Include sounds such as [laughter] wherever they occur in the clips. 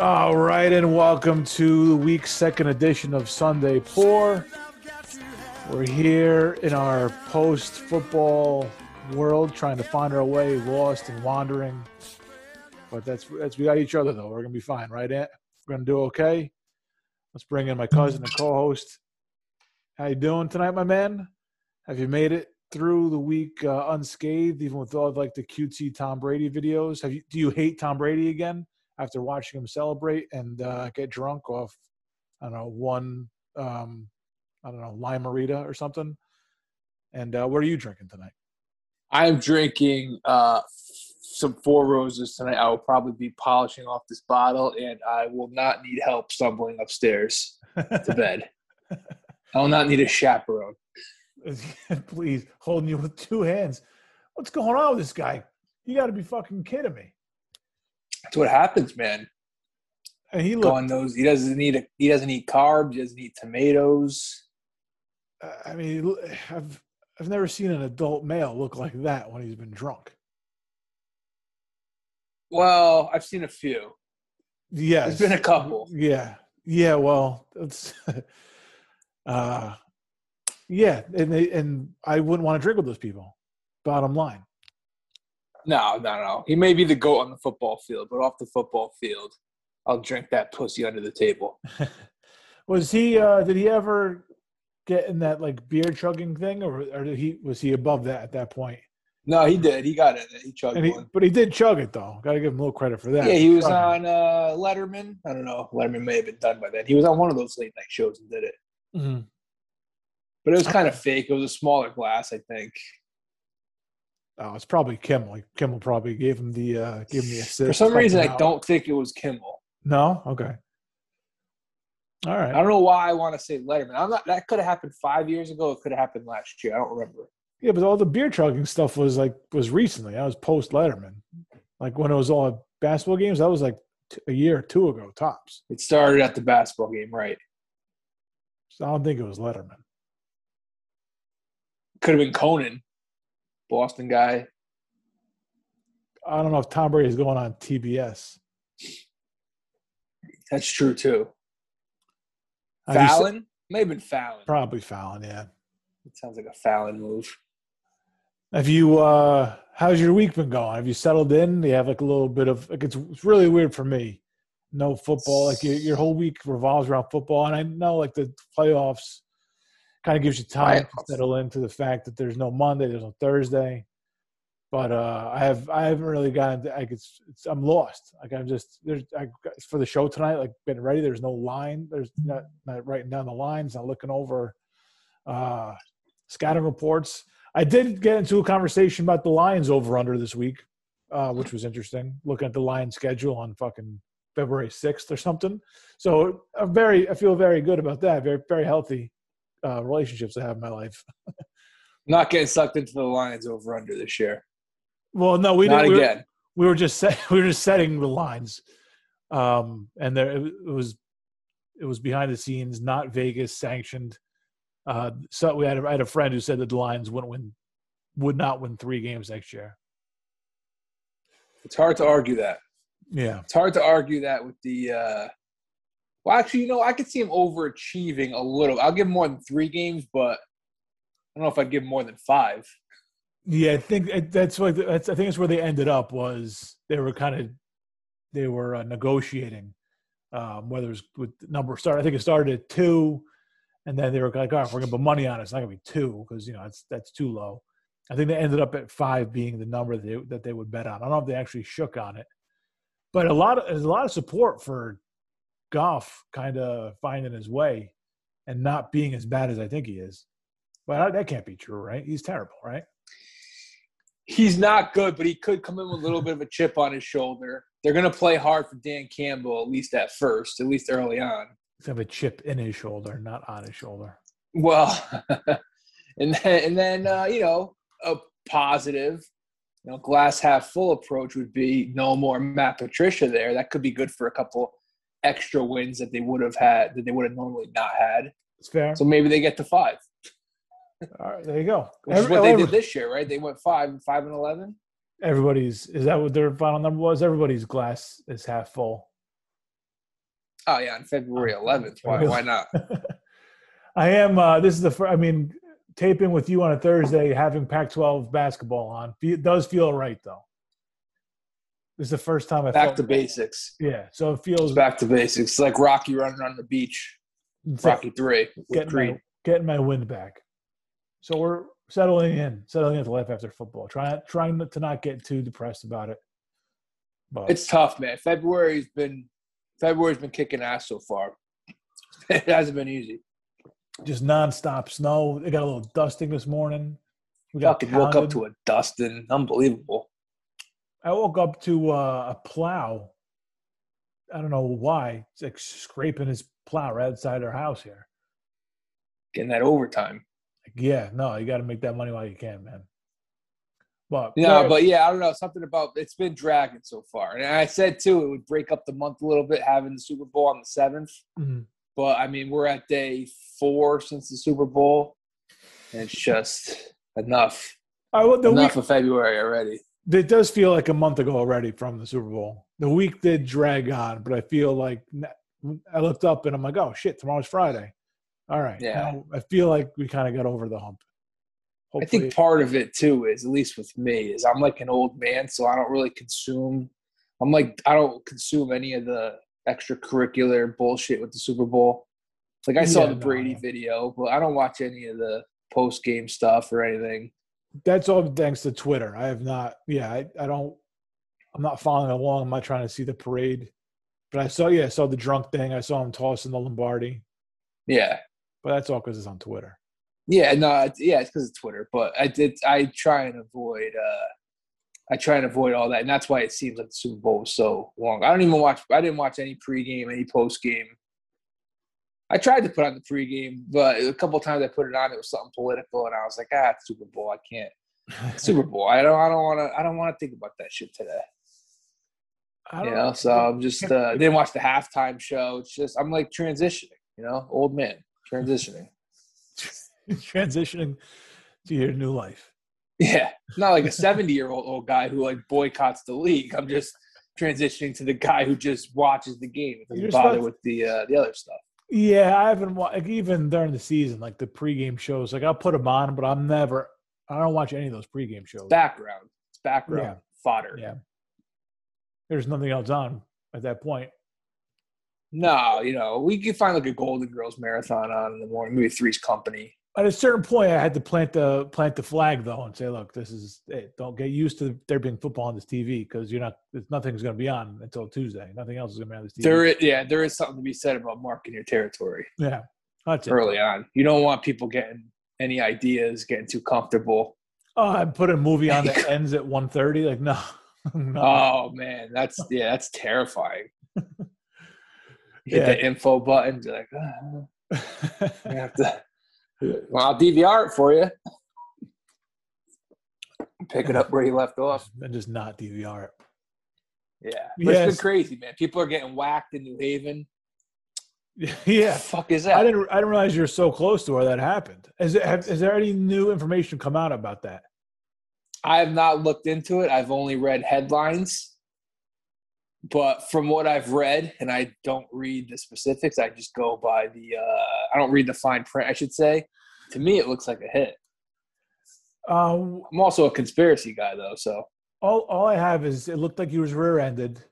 All right, and welcome to the week's second edition of Sunday Pour. We're here in our post football world trying to find our way, lost and wandering. But that's that's we got each other though. We're gonna be fine, right, Ant? We're gonna do okay. Let's bring in my cousin and co-host. How you doing tonight, my man? Have you made it through the week uh, unscathed, even with all of, like the cutesy Tom Brady videos? Have you? Do you hate Tom Brady again after watching him celebrate and uh, get drunk off? I don't know one. Um, I don't know lime limerita or something. And uh, what are you drinking tonight? I'm drinking uh, some Four Roses tonight. I will probably be polishing off this bottle, and I will not need help stumbling upstairs to [laughs] bed. I will not need a chaperone. [laughs] Please, holding you with two hands. What's going on with this guy? You got to be fucking kidding me. That's what happens, man. And he Go on those. He doesn't eat. A, he doesn't eat carbs. He doesn't eat tomatoes. I mean, I've I've never seen an adult male look like that when he's been drunk. Well, I've seen a few. Yeah, There's been a couple. Yeah, yeah. Well, it's [laughs] uh, yeah, and they, and I wouldn't want to drink with those people. Bottom line. No, no, no. He may be the goat on the football field, but off the football field, I'll drink that pussy under the table. [laughs] Was he? uh Did he ever get in that like beer chugging thing, or or did he was he above that at that point? No, he did. He got it. He chugged he, one. but he did chug it though. Got to give him a little credit for that. Yeah, he was Chugging. on uh, Letterman. I don't know. Letterman may have been done by then. He was on one of those late night shows and did it. Mhm. But it was kind of fake. It was a smaller glass, I think. Oh, it's probably Kimmel. Kimmel probably gave him the uh gave him the assist. For some reason, I out. don't think it was Kimmel. No. Okay. All right. I don't know why I want to say Letterman. I'm not. That could have happened five years ago. It could have happened last year. I don't remember. Yeah, but all the beer chugging stuff was like was recently. That was post Letterman. Like when it was all basketball games, that was like t- a year or two ago tops. It started at the basketball game, right? So I don't think it was Letterman. Could have been Conan, Boston guy. I don't know if Tom Brady is going on TBS. That's true too. Fallon may have been Fallon. probably Fallon. Yeah. It sounds like a Fallon move. Have you? uh How's your week been going? Have you settled in? Do you have like a little bit of like it's, it's really weird for me. No football. Like your, your whole week revolves around football, and I know like the playoffs kind of gives you time to settle into the fact that there's no Monday, there's no Thursday. But uh I have I haven't really gotten to, like it's, it's I'm lost. Like I'm just there's I for the show tonight. Like getting ready. There's no line. There's not not writing down the lines. Not looking over uh scouting reports. I did get into a conversation about the Lions over under this week, uh, which was interesting. Looking at the Lions schedule on fucking February sixth or something. So I'm very, I feel very good about that. Very, very healthy uh, relationships I have in my life. [laughs] Not getting sucked into the Lions over under this year. Well, no, we Not didn't. we were- again. we were just set, [laughs] we were just setting the lines, um, and there it was it was behind the scenes, not Vegas sanctioned. Uh, so we had a, I had a friend who said that the Lions wouldn't win, would not win three games next year. It's hard to argue that. Yeah, It's hard to argue that with the. Uh, well, actually, you know, I could see him overachieving a little. I'll give him more than three games, but I don't know if I'd give him more than five. yeah. I think that's what that's. I think that's where they ended up was they were kind of they were uh, negotiating um, whether it was with the number start. I think it started at two, and then they were like, "Oh, if we're gonna put money on it, it's not gonna be two because you know it's that's too low." I think they ended up at five being the number that they, that they would bet on. I don't know if they actually shook on it, but a lot of there's a lot of support for Goff kind of finding his way and not being as bad as I think he is. But that can't be true, right? He's terrible, right? He's not good, but he could come in with a little bit of a chip on his shoulder. They're going to play hard for Dan Campbell, at least at first, at least early on. He's have a chip in his shoulder, not on his shoulder. Well, [laughs] and then, and then uh, you know, a positive, you know, glass half full approach would be no more Matt Patricia there. That could be good for a couple extra wins that they would have had that they would have normally not had. It's fair. So maybe they get to five, All right, there you go. which is what they did this year, right? They went five, and five and eleven. Everybody's is that what their final number was? Everybody's glass is half full. Oh yeah, on February 11th. Why? Why not? [laughs] I am. Uh, this is the. Fir- I mean, taping with you on a Thursday, having Pac-12 basketball on, it does feel right though. This is the first time I back to basics. Yeah, so it feels It's back to basics. It's like Rocky running on the beach. Rocky three. getting my, getting my wind back. So we're settling in, settling into life after football. Trying trying to not get too depressed about it. But It's tough, man. February's been February's been kicking ass so far. [laughs] It hasn't been easy. just nonstop snow. They got a little dusting this morning. We got Fucking woke up to a dusting. Unbelievable. I woke up to uh, a plow. I don't know why. It's like scraping his plow right outside our house here. Getting that overtime. Like, yeah, no, you got to make that money while you can, man. But No, but yeah, I don't know. Something about it's been dragging so far. And I said too, it would break up the month a little bit having the Super Bowl on the seventh. Mhm. But I mean, we're at day four since the Super Bowl, and it's just enough. I, well, the enough week, of February already. It does feel like a month ago already from the Super Bowl. The week did drag on, but I feel like I looked up and I'm like, oh shit, tomorrow's Friday. All right. Yeah. Now I feel like we kind of got over the hump. I think part of it too is, at least with me, is I'm like an old man, so I don't really consume. I'm like I don't consume any of the extracurricular bullshit with the Super Bowl. Like I saw Yeah, the no, Brady no. video, but I don't watch any of the post game stuff or anything. That's all thanks to Twitter. I have not. Yeah, I, I don't. I'm not following along. I'm not trying to see the parade. But I saw, yeah, I saw the drunk thing. I saw him tossing the Lombardi. Yeah, But that's all because it's on Twitter. yeah, no, it's, yeah, it's because of Twitter. But I did. I try and avoid. uh I try and avoid all that, and that's why it seems like the Super Bowl was so long. I don't even watch. I didn't watch any pregame, any postgame. I tried to put on the pregame, but a couple times I put it on, it was something political, and I was like, ah, it's Super Bowl. I can't. [laughs] Super Bowl. I don't. I don't want to. I don't want to think about that shit today. I You know. So I'm just [laughs] uh, didn't watch the halftime show. It's just I'm like transitioning. You know, old man transitioning. [laughs] transitioning to your new life. Yeah, not like a 70 year old old guy who like boycotts the league. I'm just transitioning to the guy who just watches the game. and Doesn't bother with the uh, the other stuff. Yeah, I haven't like even during the season, like the pregame shows. Like I'll put them on, but I'm never. I don't watch any of those pregame shows. Background. It's background Yeah. fodder. Yeah, there's nothing else on at that point. No, you know, we could find like a Golden Girls marathon on in the morning, maybe Three's Company. At a certain point, I had to plant the plant the flag though and say, "Look, this is it. Don't get used to there being football on this TV because you're not. there's- Nothing's going to be on until Tuesday. Nothing else is going to be on this TV." There, is, yeah, there is something to be said about marking your territory yeah, that's it. early on. You don't want people getting any ideas, getting too comfortable. Oh, I put a movie on that [laughs] ends at 1.30. Like no, [laughs] no. Oh man, that's yeah, that's terrifying. [laughs] Hit Yeah. the info button, be like, ah, I have to. Well, I'll DVR it for you. Pick it up where you left off. [laughs] and just not DVR it. Yeah, but it's Yes. been crazy, man. People are getting whacked in New Haven. [laughs] Yeah, The fuck is that? I didn't. I didn't realize you're so close to where that happened. Is it? Have, is there any new information come out about that? I have not looked into it. I've only read headlines. But from what I've read, and I don't read the specifics, I just go by the, uh, I don't read the fine print, I should say. To me, it looks like a hit. Um, I'm also a conspiracy guy, though. So, all all I have is it looked like he was rear-ended,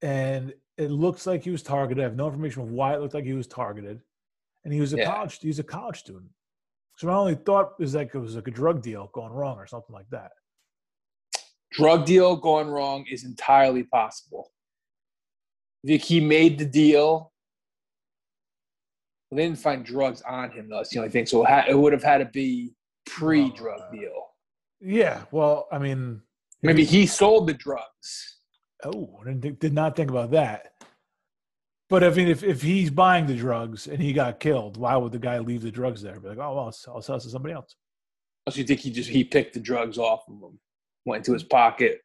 and it looks like he was targeted. I have no information of why it looked like he was targeted, and he was a Yeah. college. He's a college student. So my only thought is like it was like a drug deal going wrong or something like that. Drug deal going wrong is entirely possible. He made the deal. Well, they didn't find drugs on him, though. That's the only thing. So it, ha- it would have had to be pre drug Uh, deal. Yeah. Well, I mean, Maybe he sold the drugs. Oh, I didn't think, did not think about that. But I mean, if, if he's buying the drugs and he got killed, why would the guy leave the drugs there? Be like, oh well, I'll sell, I'll sell it to somebody else. Unless you think he just he picked the drugs off of him, went into his pocket.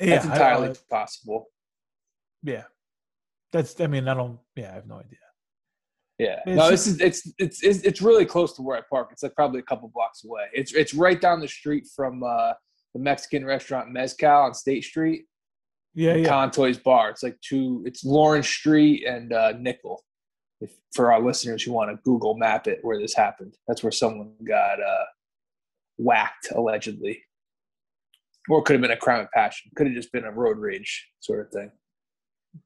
That's I- entirely I- possible. yeah. That's. I mean, I don't. Yeah, I have no idea. Yeah. It's no, this is it's it's it's it's really close to where I park. It's like probably a couple blocks away. It's it's right down the street from uh, the Mexican restaurant Mezcal on State Street. Yeah, yeah. Contoy's Bar. It's like two. It's Lawrence Street and uh, Nicoll. If for our listeners who want to Google map it where this happened, that's where someone got uh, whacked allegedly, or could have been a crime of passion. Could have just been a road rage sort of thing.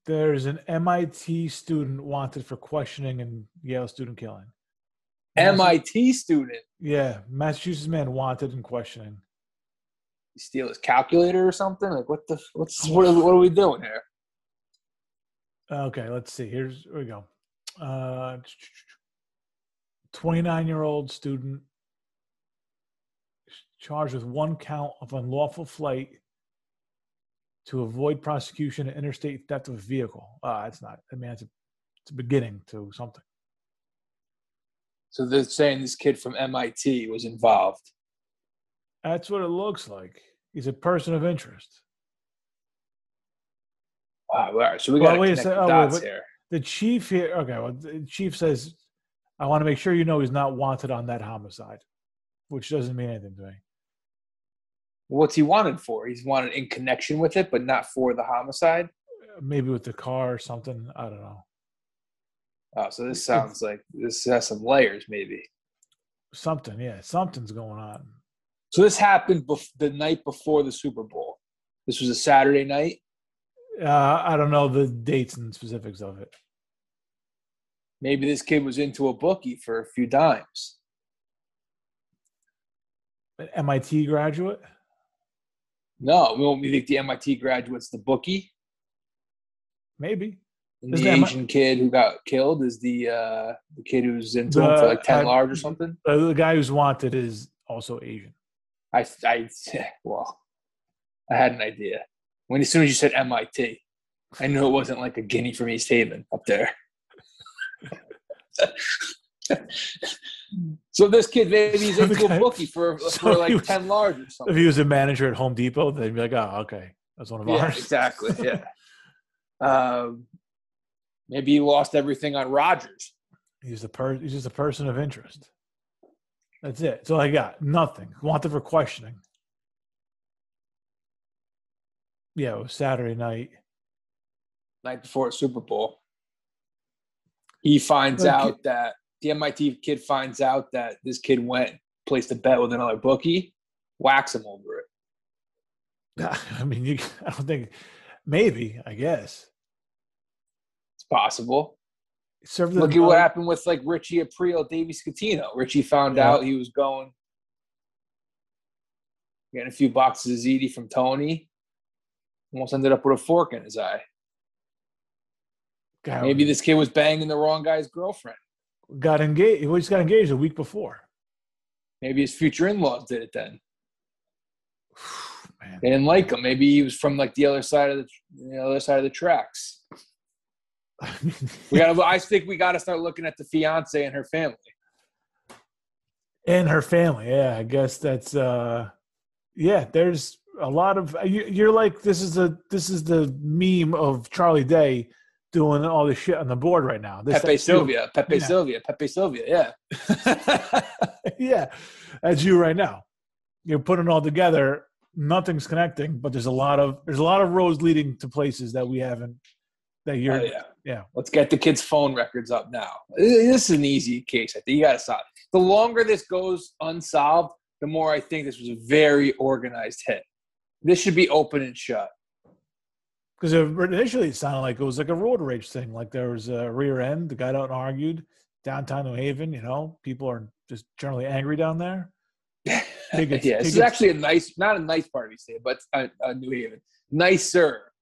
There's an MIT student wanted for questioning and Yale student killing. MIT student Yeah, Massachusetts man wanted and questioning. steal his calculator or something. Like what the what's what are, what are we doing here? Okay, let's see. Here's here we go. Uh, 29 year old student charged with one count of unlawful flight to avoid prosecution and interstate theft of a vehicle. Ah, it's not. I mean, it's a, it's a beginning to something. So they're saying this kid from MIT was involved. That's what it looks like. He's a person of interest. Wow. All right. So we Well, got to wait a connect the oh, wait, dots but- here. The chief here, okay, well, the chief says, I want to make sure you know he's not wanted on that homicide, which doesn't mean anything to me. What's he wanted for? He's wanted in connection with it, but not for the homicide. Maybe with the car or something. I don't know. Oh, so this sounds like this has some layers, maybe. Something, yeah, something's going on. So this happened bef- the night before the Super Bowl. This was a Saturday night. Uh, I don't know the dates and specifics of it. Maybe this kid was into a bookie for a few dimes. An MIT graduate? No, we won't think the MIT graduate's the bookie. Maybe. And the Asian kid who got killed is the uh, the kid who's into him The- for like ten I- large or something. The guy who's wanted is also Asian. I, I, well, I had an idea. When as soon as you said MIT, I knew it wasn't like a guinea from East Haven up there. [laughs] [laughs] so this kid maybe he's So into guy- a bookie for so for like was- ten large or If he was a manager at Home Depot, they'd be like, oh, okay. That's one of yeah, ours. exactly. [laughs] Yeah. um, maybe he lost everything on Rogers. He's the per- he's just a person of interest. That's it. That's all I got. Nothing. Wanted for questioning. Yeah, it was Saturday night. night before Super Bowl. He finds out that the MIT kid finds out that this kid went placed a bet with another bookie, whacks him over it. [laughs] I mean, you, [laughs] I don't think, maybe, I guess. It's possible. Served Look at what happened with like Richie Aprile, Davey Scatino. Richie found Yeah. out he was going getting a few boxes of ziti from Tony. Almost ended up with a fork in his eye. God, Maybe this kid was banging the wrong guy's girlfriend. Got engaged. He just got engaged a week before. Maybe his future in-laws did it then. [sighs] Man, They didn't like him. Maybe he was from like the other side of the, the other side of the tracks. [laughs] We got. to I think we got to start looking at the fiance and her family. and her family. Yeah, I guess that's. uh Yeah, there's a lot of. You, you're like this is the this is the meme of Charlie Day doing all this shit on the board right now. This, Pepe. Sylvia, Pepe Yeah. Sylvia, Pepe Sylvia. Yeah, [laughs] yeah, that's you right now. You're putting it all together. Nothing's connecting, but there's a lot of there's a lot of roads leading to places that we haven't. That you're. Oh, yeah. yeah. Let's get the kids' phone records up now. This is an easy case. I think you got to solve. it. The longer this goes unsolved, the more I think this was a very organized hit. This should be open and shut. Because initially it sounded like it was like a road rage thing. Like there was a rear end, the guy out and argued downtown New Haven. You know, people are just generally angry down there. [laughs] Tickets- yeah, this is actually a nice, not a nice part of East Haven, but a, a New Haven, nicer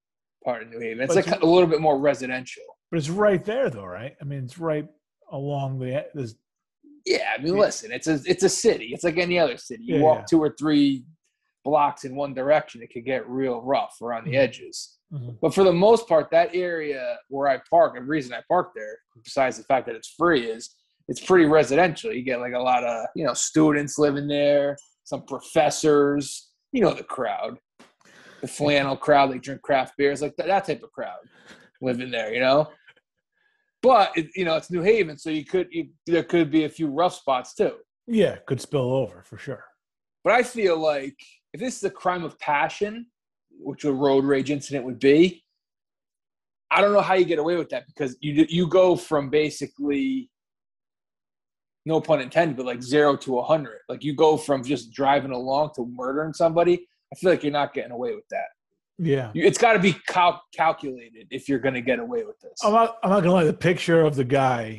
part of New Haven. It's But like you- a little bit more residential. But it's right there, though, right? I mean, it's right along the. There's, Yeah, I mean, Yeah. listen, it's a it's a city. It's like any other city. You Yeah, walk two or three blocks in one direction, it could get real rough around the Mhm. edges. Mhm. But for the most part, that area where I park, the reason I park there, besides the fact that it's free, is it's pretty residential. You get like a lot of you know students living there, some professors, you know the crowd, the flannel crowd. They drink craft beers, like that, that type of crowd living there. You know. But it, you know it's New Haven, so you could you, there could be a few rough spots too. yeah, could spill over for sure. But I feel like if this is a crime of passion, which a road rage incident would be. I don't know how you get away with that because you you go from basically no pun intended, but like zero to a hundred. Like you go from just driving along to murdering somebody. I feel like you're not getting away with that. Yeah, You- It's got to be cal- calculated if you're going to get away with this. I'm not. I'm not gonna lie. The picture of the guy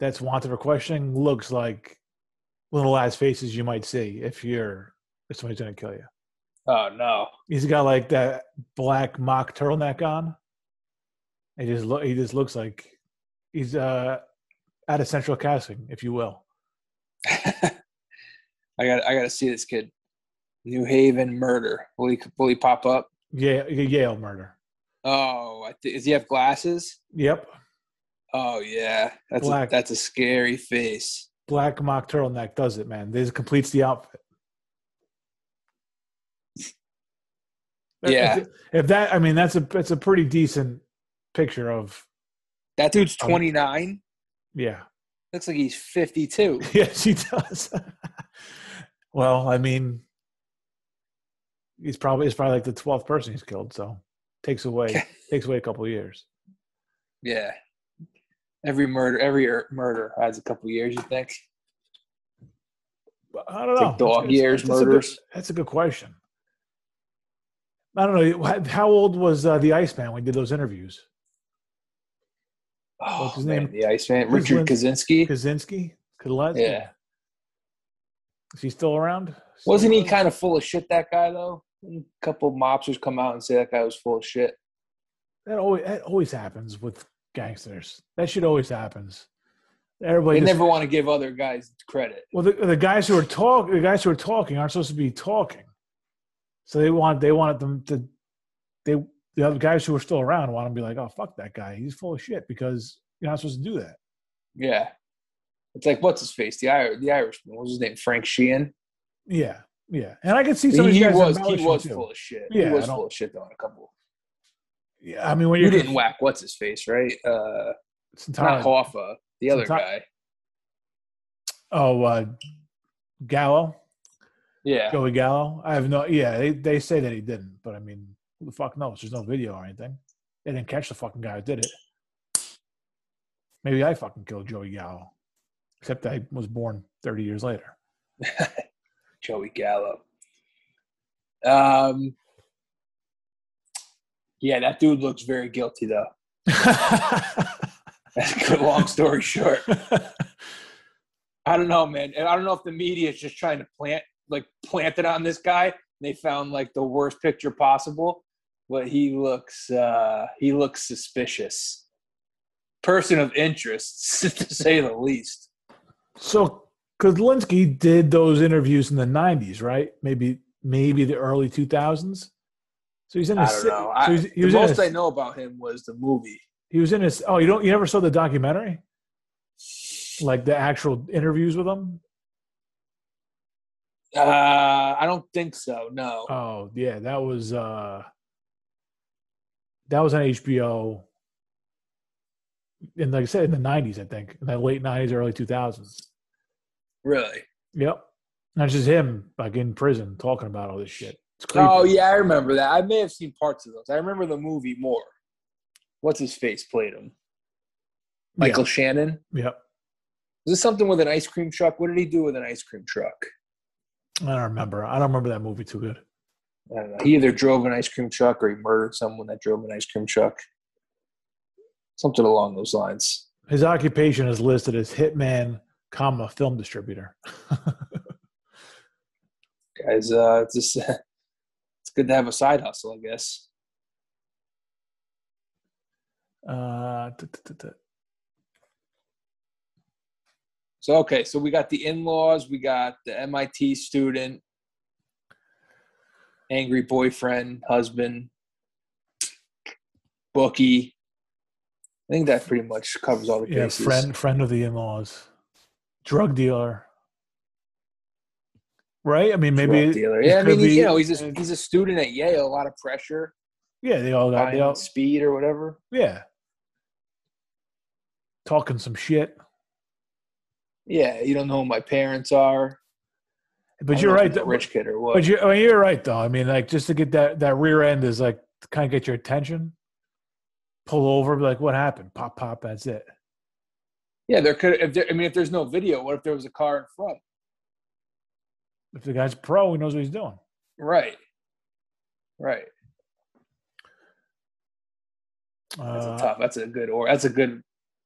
that's wanted for questioning looks like one of the last faces you might see if you're if somebody's gonna kill you. Oh no. He's got like that black mock turtleneck on. He just look. He just looks like he's uh at a central casting, if you will. [laughs] I got I got to see this kid. New Haven murder. Will he will he pop up? Yeah, Yale murder. Oh, I th- does he have glasses? Yep, Oh yeah, that's a, that's a scary face. black mock turtleneck does it, man. This completes the outfit. Yeah. If, that, I mean, that's a it's a pretty decent picture of That dude's Um, 29. yeah. Looks like he's 52. [laughs] Yes, he does. [laughs] well, I mean, he's probably he's probably like the twelfth person he's killed, so takes away [laughs] takes away a couple of years. Yeah. Every murder, every er- murder has a couple years. You think? I don't know. like dog It's- years, it's a good- murders. that's a good question. I don't know. How- old was uh, the Iceman when he did those interviews? Oh, What's his man, name? the Iceman, Richard Kaczynski. Kaczynski? Kaczynski? Yeah. Is he still around? Wasn't he kind of full of shit? That guy though. A couple mobsters come out and say that guy was full of shit. That always that always happens with gangsters. That shit always happens. Everybody They just- never want to give other guys credit. Well, the, the guys who are talk, the guys who are talking aren't supposed to be talking. So they want they wanted them to they the other guys who are still around want to be like, oh fuck that guy, he's full of shit because you're not supposed to do that. Yeah. It's like what's his face? The Ir- the Irishman. What was his name? Frank Sheeran. Yeah, yeah, and I can see some of these he guys was he was too. full of shit. Yeah, he was full of shit though in a couple. Yeah, I mean when You you're didn't whack what's his face, right? Uh It's not Hoffa, the other It's guy. oh uh, Gallo, Yeah. Joey Gallo. I have no. Yeah, they they say that he didn't, but I mean, who the fuck knows? There's no video or anything. They didn't catch the fucking guy who did it. Maybe I fucking killed Joey Gallo, except I was born 30 years later. [laughs] Joey Gallo. Um Yeah, that dude looks very guilty though. [laughs] That's a good long story short. [laughs] I don't know, man. And I don't know if the media is just trying to plant like planted on this guy. And they found like the worst picture possible, but he looks uh he looks suspicious. Person of interest, [laughs] to say the least. so, Kuklinski did those interviews in the 90s, right? Maybe maybe the early 2000s. So he's in I don't know. So he's, he the most his, I know about him was the movie. He was in his. Oh, you don't. You never saw the documentary, like the actual interviews with him. Uh, I don't think so. No. Oh yeah, that was uh that was on HBO. And like I said, in the nineties, I think, in the late nineties, early two thousands. really? Yep. That's just him like in prison talking about all this shit. Oh yeah, I remember that. I may have seen parts of those. I remember the movie more. What's his face played him? Michael Shannon. Yep. Is this something with an ice cream truck? What did he do with an ice cream truck? I don't remember. I don't remember that movie too good. I don't know. He either drove an ice cream truck or he murdered someone that drove an ice cream truck. Something along those lines. His occupation is listed as hitman, comma film distributor. [laughs] Guys, uh, it's just [laughs] it's good to have a side hustle, I guess. uh, t- t- t- t- So okay, so we got the in-laws, we got the MIT student, angry boyfriend, husband, bookie. I think that pretty much covers all the yeah, cases. friend friend of the in-laws, drug dealer. Right? I mean, maybe Drug dealer. Yeah, I mean, be- you know, he's a, he's a student at Yale. A lot of pressure, yeah, they all got they all, speed or whatever. yeah, talking some shit. Yeah, you don't know who my parents are. But you're right. though- rich kid or what. But you, I mean, you're right though. I mean, like just to get that that rear end is like to kind of get your attention. Pull over, like, "What happened?" Pop, pop. That's it. yeah, there could. If there, I mean, if there's no video, what if there was a car in front? If the guy's pro, he knows what he's doing. Right. Right. That's Uh, a tough. That's a good or that's a good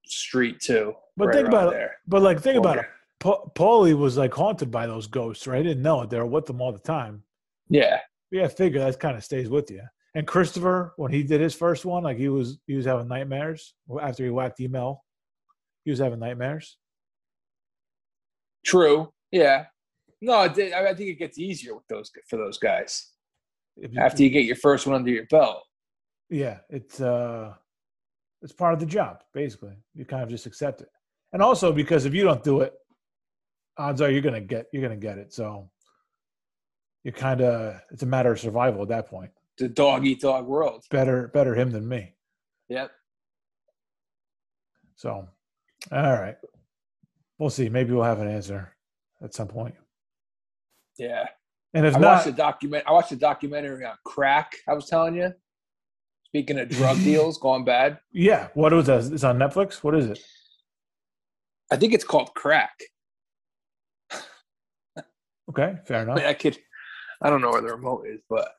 street too. But right think about it. there. But like, think about it. Pa- Paulie was like haunted by those ghosts, right? I didn't know it. They were with them all the time. Yeah. Yeah, figure that kind of stays with you. And Christopher, when he did his first one, like he was he was having nightmares after he whacked Emil. He was having nightmares. True. Yeah. No, it did- I I think it gets easier with those for those guys you- after you get your first one under your belt. yeah, it's uh, it's part of the job. Basically, you kind of just accept it. And also because if you don't do it, odds are you're gonna get you're gonna get it. So you kind of it's a matter of survival at that point. The dog eat dog world. Better better him than me. Yep. So, all right, we'll see. Maybe we'll have an answer at some point. Yeah. And if I not, watched a document. I watched a documentary on crack. I was telling you. Speaking of drug [laughs] deals going bad, yeah, what was that? It's on Netflix. What is it? I think it's called crack. Okay, fair I, enough. mean, I could. I don't know where the remote is, but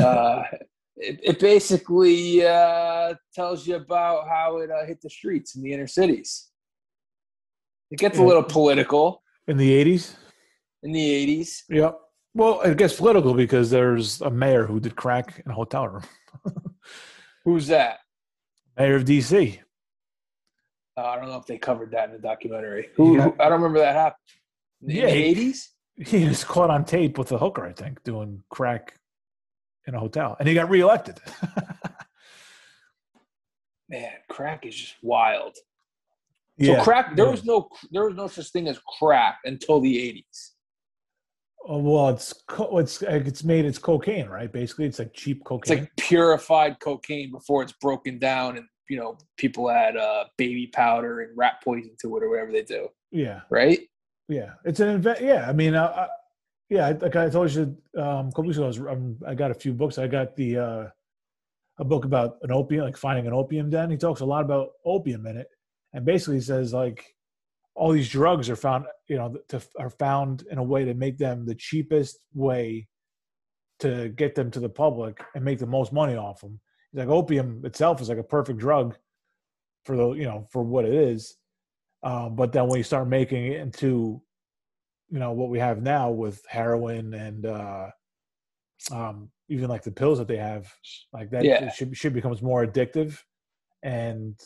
uh, [laughs] it, it basically uh, tells you about how it uh, hit the streets in the inner cities. It gets a little political In the eighties. in the '80s. Yep. Well, it gets political because there's a mayor who did crack in a hotel room. [laughs] Who's that? Mayor of DC. Uh, I don't know if they covered that in the documentary. Who? Yeah. who- I don't remember that happened. In Yeah, the he- '80s. He was caught on tape with a hooker, I think, doing crack in a hotel, and he got reelected. [laughs] Man, crack is just wild. yeah. So crack. There Yeah. was no. There was no such thing as crack until the '80s. Oh, well, it's co- it's it's made it's cocaine, right? Basically, it's like cheap cocaine. It's like purified cocaine before it's broken down, and you know people add uh, baby powder and rat poison to it or whatever they do. yeah, Right? yeah. It's an invent. Yeah, I mean, I, I, yeah. I- Like I told you um, a couple weeks ago, I, was, um, I got a few books. I got the uh, a book about an opium, like finding an opium den. He talks a lot about opium in it, and basically says like all these drugs are found, you know, to, are found in a way to make them the cheapest way to get them to the public and make the most money off them. He's like opium itself is like a perfect drug for the you know for what it is, um, but then when you start making it into you know what we have now with heroin and uh, um, even like the pills that they have, like that Yeah. it should should becomes more addictive and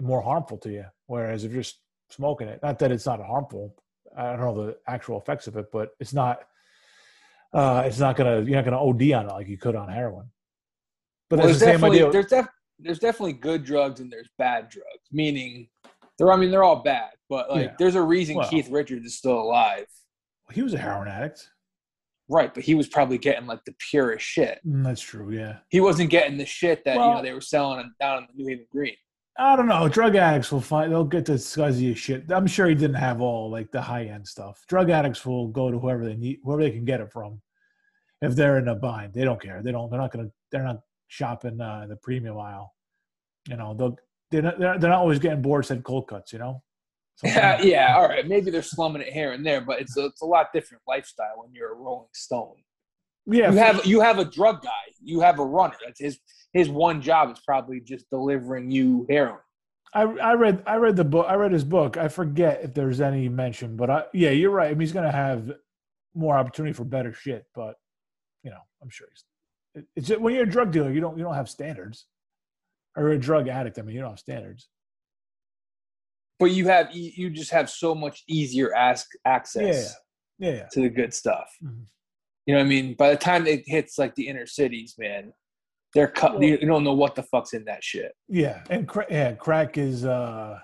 more harmful to you. Whereas if you're smoking it, not that it's not harmful, I don't know the actual effects of it, but it's not. Uh, it's not gonna. You're not gonna OD on it like you could on heroin. But Well, that's there's the same definitely idea. there's def- there's definitely good drugs and there's bad drugs. Meaning, they're I mean they're all bad, but like Yeah. there's a reason Well. Keith Richards is still alive. He was a heroin addict. Right, but he was probably getting like the purest shit. Mm, That's true. Yeah. He wasn't getting the shit that you know they were selling down in the New Haven Green. I don't know. Drug addicts will find they'll get the scuzziest shit. I'm sure he didn't have all like the high end stuff. Drug addicts will go to whoever they need, whoever they can get it from. If they're in a bind, they don't care. They don't. They're not gonna. They're not shopping uh, the premium aisle. You know, they'll. They're not, they're, they're not always getting Boar's Head cold cuts. You know. [laughs] Yeah, yeah, all right. Maybe they're slumming it here and there, but it's a, it's a lot different lifestyle when you're a Rolling Stone. yeah. You have you have a drug guy. You have a runner. That's his his one job is probably just delivering you heroin. I, I read I read the book I read his book. I forget if there's any mention, but I, yeah, you're right. I mean, he's gonna have more opportunity for better shit, but you know, I'm sure he's. It's just, when you're a drug dealer, you don't you don't have standards, or a drug addict. I mean, you don't have standards. But you have you just have so much easier ask access Yeah, yeah, to the good stuff. Mhm. You know what I mean? By the time it hits like the inner cities, man, they're cut. Well- you don't know what the fuck's in that shit. yeah. And cra- yeah, crack is. uh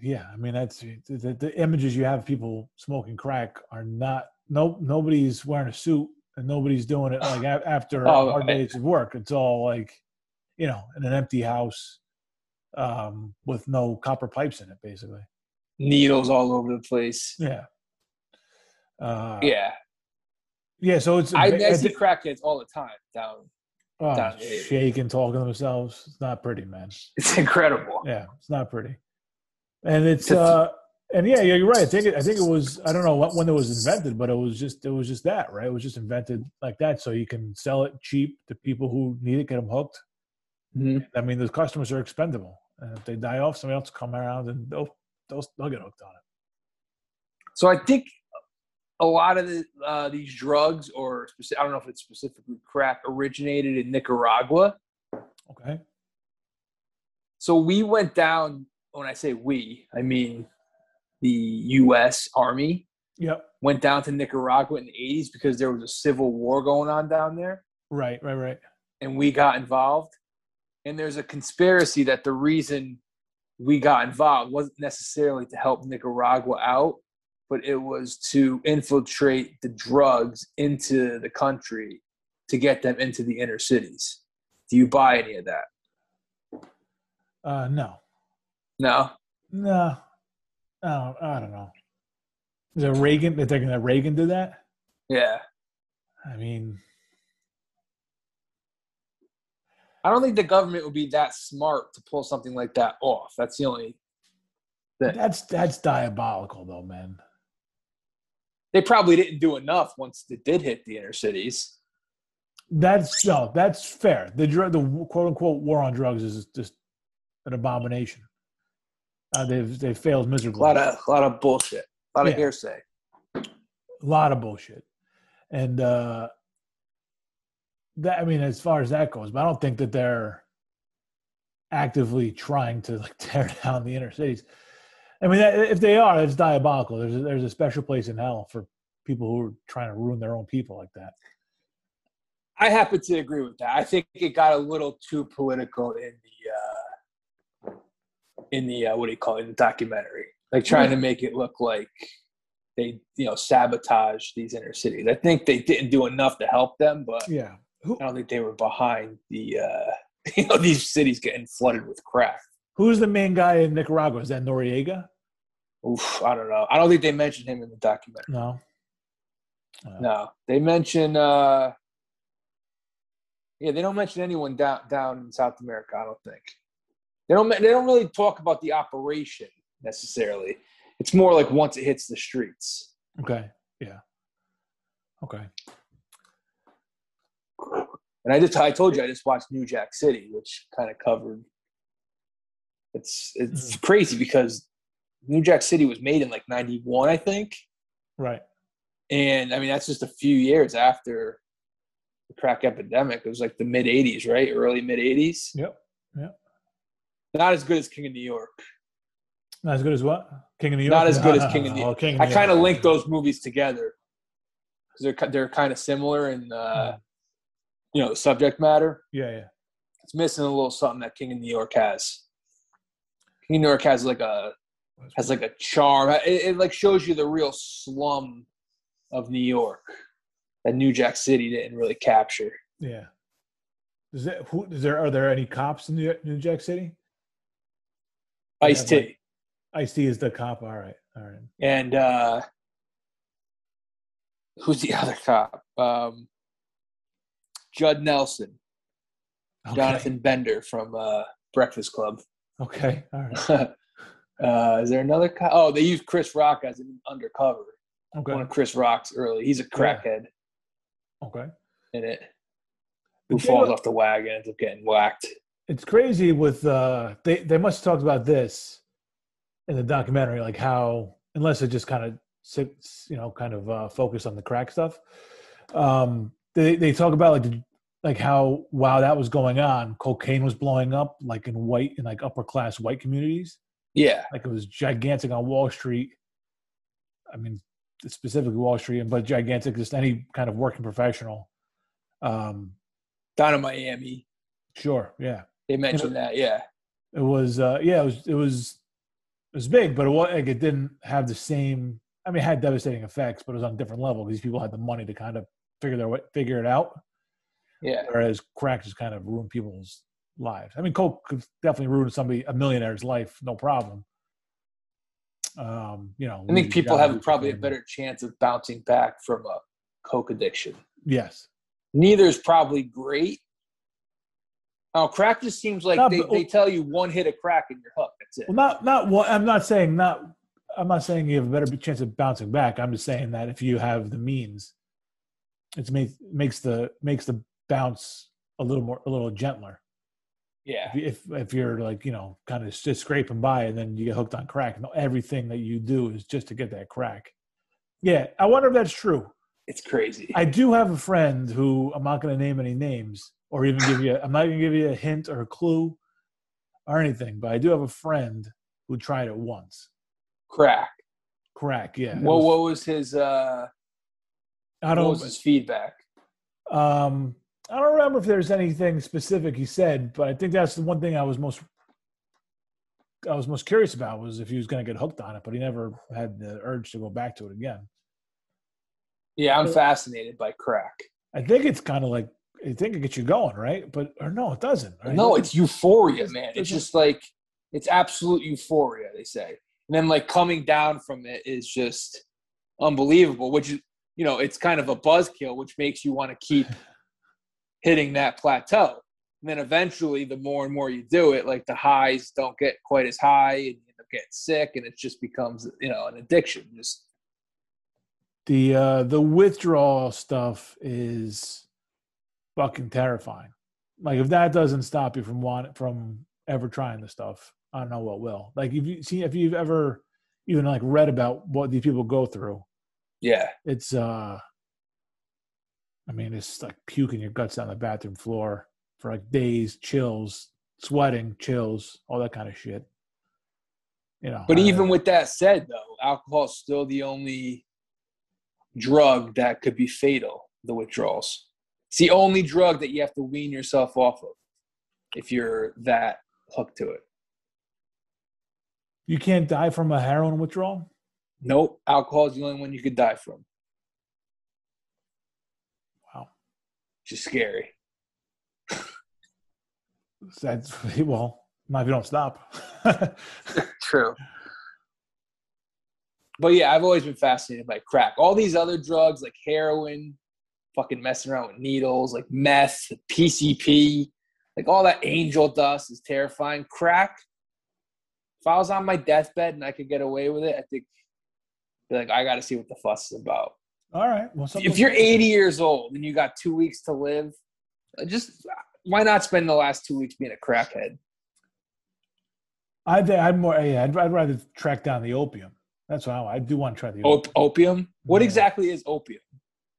Yeah, I mean that's the, the images you have of people smoking crack are not. No, nobody's wearing a suit and nobody's doing it like [sighs] after Oh, hard days of work. It's all like, you know, in an empty house um, with no copper pipes in it, basically. Needles all over the place. Yeah. Uh, Yeah, yeah. So it's I, I see crackheads all the time down. Oh, down shaking, talking to themselves. It's not pretty, man. It's incredible. Yeah, it's not pretty. And it's uh, and yeah, yeah, you're right. I think it, I think it was I don't know what, when it was invented, but it was just it was just that, right? It was just invented like that, so you can sell it cheap to people who need it, get them hooked. Mhm. I mean, the customers are expendable, and if they die off, somebody else will come around and they'll they'll, they'll get hooked on it. So I think a lot of the, uh, these drugs, or speci- I don't know if it's specifically crack, originated in Nicaragua. Okay. So we went down. When I say we, I mean the U.S. Army Yep. went down to Nicaragua in the '80s because there was a civil war going on down there, Right. Right. Right. and we got involved. And there's a conspiracy that the reason we got involved wasn't necessarily to help Nicaragua out, but it was to infiltrate the drugs into the country to get them into the inner cities. Do you buy any of that? Uh, no. No. No. No. I don't know. Is it Reagan? They're thinking that Reagan did that. Yeah. I mean, I don't think the government would be that smart to pull something like that off. That's the only thing. that's that's diabolical, though, man. They probably didn't do enough once it did hit the inner cities. That's no, that's fair. The drug, the quote unquote war on drugs is just an abomination. Uh, they've they failed miserably. A lot of a lot of bullshit. A lot of hearsay. a lot of bullshit, and uh, that I mean, as far as that goes, but I don't think that they're actively trying to like [laughs] tear down the inner cities. I mean, if they are, it's diabolical. There's a, there's a special place in hell for people who are trying to ruin their own people like that. I happen to agree with that. I think it got a little too political in the uh, in the uh, what do you call it in the documentary, like trying to make it look like they you know sabotage these inner cities. I think they didn't do enough to help them, but Yeah. Who, I don't think they were behind the uh, [laughs] you know these cities getting flooded with crack. who's the main guy in Nicaragua? Is that Noriega? Oof, I don't know. I don't think they mentioned him in the documentary. No. Uh, No, they mention. Uh, yeah, they don't mention anyone down down in South America. I don't think they don't. They don't really talk about the operation necessarily. It's more like once it hits the streets. Okay. Yeah. Okay. And I just I told you I just watched New Jack City, which kind of covered. It's it's crazy because New Jack City was made in like '91, I think, Right. and I mean that's just a few years after the crack epidemic. It was like the mid '80s, right? Early mid '80s. Yep. Yep. Not as good as King of New York. Not as good as what? King of New York. Not as good as King of [laughs] New Oh, York. I kind of link those movies together because they're they're kind of similar in uh, you know subject matter. Yeah, yeah. It's missing a little something that King of New York has. King of New York has like a has like a charm. It, it like shows you the real slum of New York that New Jack City didn't really capture. Yeah. Is it who? Is there are there any cops in New, New Jack City? Ice T like- Ice T is the cop. All right, all right. and uh, who's the [laughs] other cop? Um, Judd Nelson, Okay. Jonathan Bender from uh, Breakfast Club. Okay, all right. [laughs] uh, is there another cop? Oh, they used Chris Rock as an undercover. Okay, One of Chris Rock's early. He's a crackhead okay. in it. Who The falls deal- off the wagon ends up getting whacked. It's crazy with uh they they must have talked about this in the documentary, like how unless it just kind of sits, you know, kind of uh focus on the crack stuff. Um they they talk about like the, like how while that was going on, cocaine was blowing up like in white in like upper class white communities. Yeah. Like it was gigantic on Wall Street. I mean, specifically Wall Street, but gigantic just any kind of working professional. Um, Down in Miami. sure, yeah. They mentioned that. Yeah. It was uh yeah, it was it was it was big, but it was like it didn't have the same I mean it had devastating effects, but it was on a different level. These people had the money to kind of figure their way figure it out. Yeah. Whereas crack just kind of ruined people's lives. I mean, coke could definitely ruin somebody a millionaire's life, no problem. Um, you know, I think people have probably a better chance of bouncing back from a coke addiction. Yes. Neither is probably great. Oh, crack just seems like No, they, but- they tell you one hit of crack and you're hooked. That's it. Well, not not one. I'm not saying not. I'm not saying you have a better chance of bouncing back. I'm just saying that if you have the means, it's make, makes the makes the bounce a little more a little gentler. Yeah. If if if you're like you know kind of just scraping by and then you get hooked on crack, and everything that you do is just to get that crack. Yeah, I wonder if that's true. It's crazy. I do have a friend who I'm not going to name any names or even give you. I'm not going to give you a hint or a clue or anything, but I do have a friend who tried it once. crack. Crack, yeah. What was- what was his uh I don't. was his feedback? Um, I don't remember if there's anything specific he said, but I think that's the one thing I was most. I was most curious about was if he was going to get hooked on it, but he never had the urge to go back to it again. Yeah, I'm fascinated by crack. I think it's kind of like I think it gets you going, right? But or no, it doesn't. Right? No, it's euphoria, man. it's It's just like it's absolute euphoria, they say. And then like coming down from it is just unbelievable, which is you know, it's kind of a buzzkill, which makes you want to keep [laughs] hitting that plateau. And then eventually the more and more you do it, like the highs don't get quite as high and you end up getting sick and it just becomes, you know, an addiction. Just the uh the withdrawal stuff is fucking terrifying. Like if that doesn't stop you from want from ever trying the stuff, I don't know what will. Like if you see if you've ever even like read about what these people go through, yeah. it's uh I mean it's like puking your guts down the bathroom floor for like days, chills, sweating, chills, all that kind of shit. You know. But uh, even with that said, though, alcohol is still the only drug that could be fatal. The withdrawals. It's the only drug that you have to wean yourself off of if you're that hooked to it. you can't die from a heroin withdrawal. Nope, alcohol is the only one you could die from. Is scary. [laughs] That's [laughs] well, not if you don't stop. [laughs] True. But yeah, I've always been fascinated by crack. All these other drugs like heroin, fucking messing around with needles, like meth, PCP, like all that angel dust is terrifying. Crack. If I was on my deathbed and I could get away with it, I think like I got to see what the fuss is about. All right. Well, If you're 80 years old and you got two weeks to live, uh, just why not spend the last two weeks being a crackhead? I think I'd more. Yeah, I'd, I'd rather track down the opium. That's what I, I do want to try the Op- opium. opium? What Yeah. exactly is opium?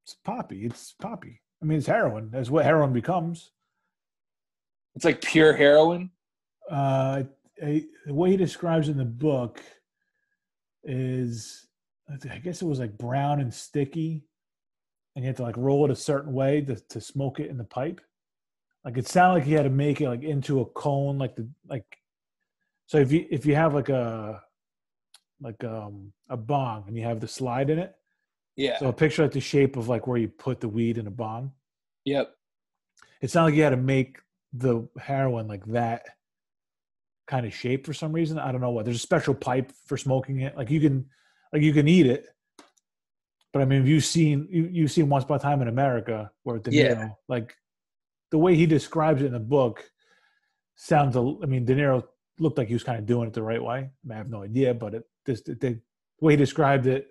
It's poppy. It's poppy. I mean, it's heroin. That's what heroin becomes. It's like pure heroin. Uh, a, the way he describes in the book is, I guess it was like brown and sticky, and you had to like roll it a certain way to, to smoke it in the pipe. Like it sounded like you had to make it like into a cone, like the like. So if you if you have like a like um a bong and you have the slide in it, Yeah. so picture like the shape of like where you put the weed in a bong. yep. It sounded like you had to make the heroin like that kind of shape for some reason. I don't know what. There's a special pipe for smoking it. Like you can, like you can eat it. But I mean, you've seen you, you've seen Once Upon a Time in America where De Niro, Yeah. like the way he describes it in the book, sounds. a- I mean, De Niro looked like he was kind of doing it the right way. I, mean, I have no idea, but it just the, the way he described it,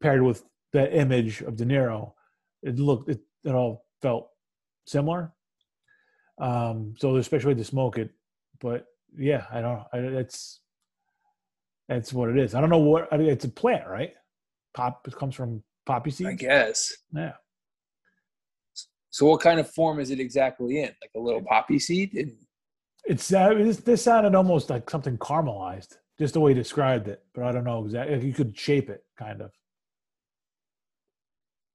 paired with that image of De Niro, it looked it, it all felt similar. Um, so there's a special way to smoke it, but yeah, I don't know. I, that's that's what it is. I don't know what I mean, it's a plant, right? Pop it comes from poppy seed? I guess. Yeah, So what kind of form is it exactly in? Like a little poppy seed? And it's uh, this, this sounded almost like something caramelized, just the way he described it. But I don't know exactly. You could shape it, kind of.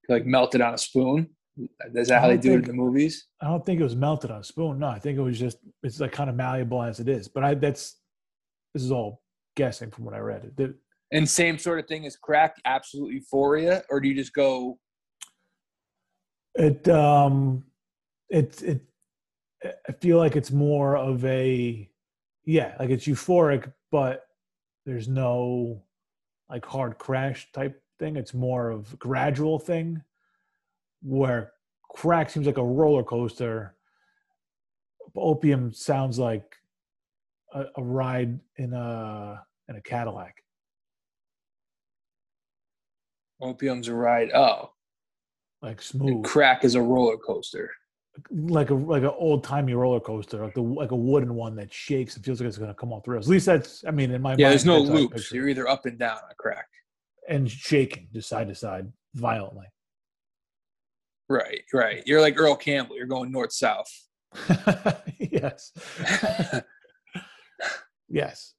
like melted on a spoon? Is that how they do it in the movies? I don't think it was melted on a spoon. No, I think it was just it's like kind of malleable as it is. But I that's this is all guessing from what I read. It, it- And same sort of thing as crack, absolute euphoria, or do you just go? It um it it I feel like it's more of a yeah, like it's euphoric, but there's no like hard crash type thing. It's more of a gradual thing where crack seems like a roller coaster. Opium sounds like a, a ride in a in a Cadillac. Opium's a ride. Oh, like and smooth, crack is a roller coaster. like a like an old timey roller coaster, like the like a wooden one that shakes and feels like it's going to come off the rails. At least that's, I mean, in my Yeah, mind, there's no that's how I loops. You're either up and down on crack. and shaking just side to side violently. Right, right. You're like Earl Campbell. You're going north south. [laughs] yes, [laughs] yes.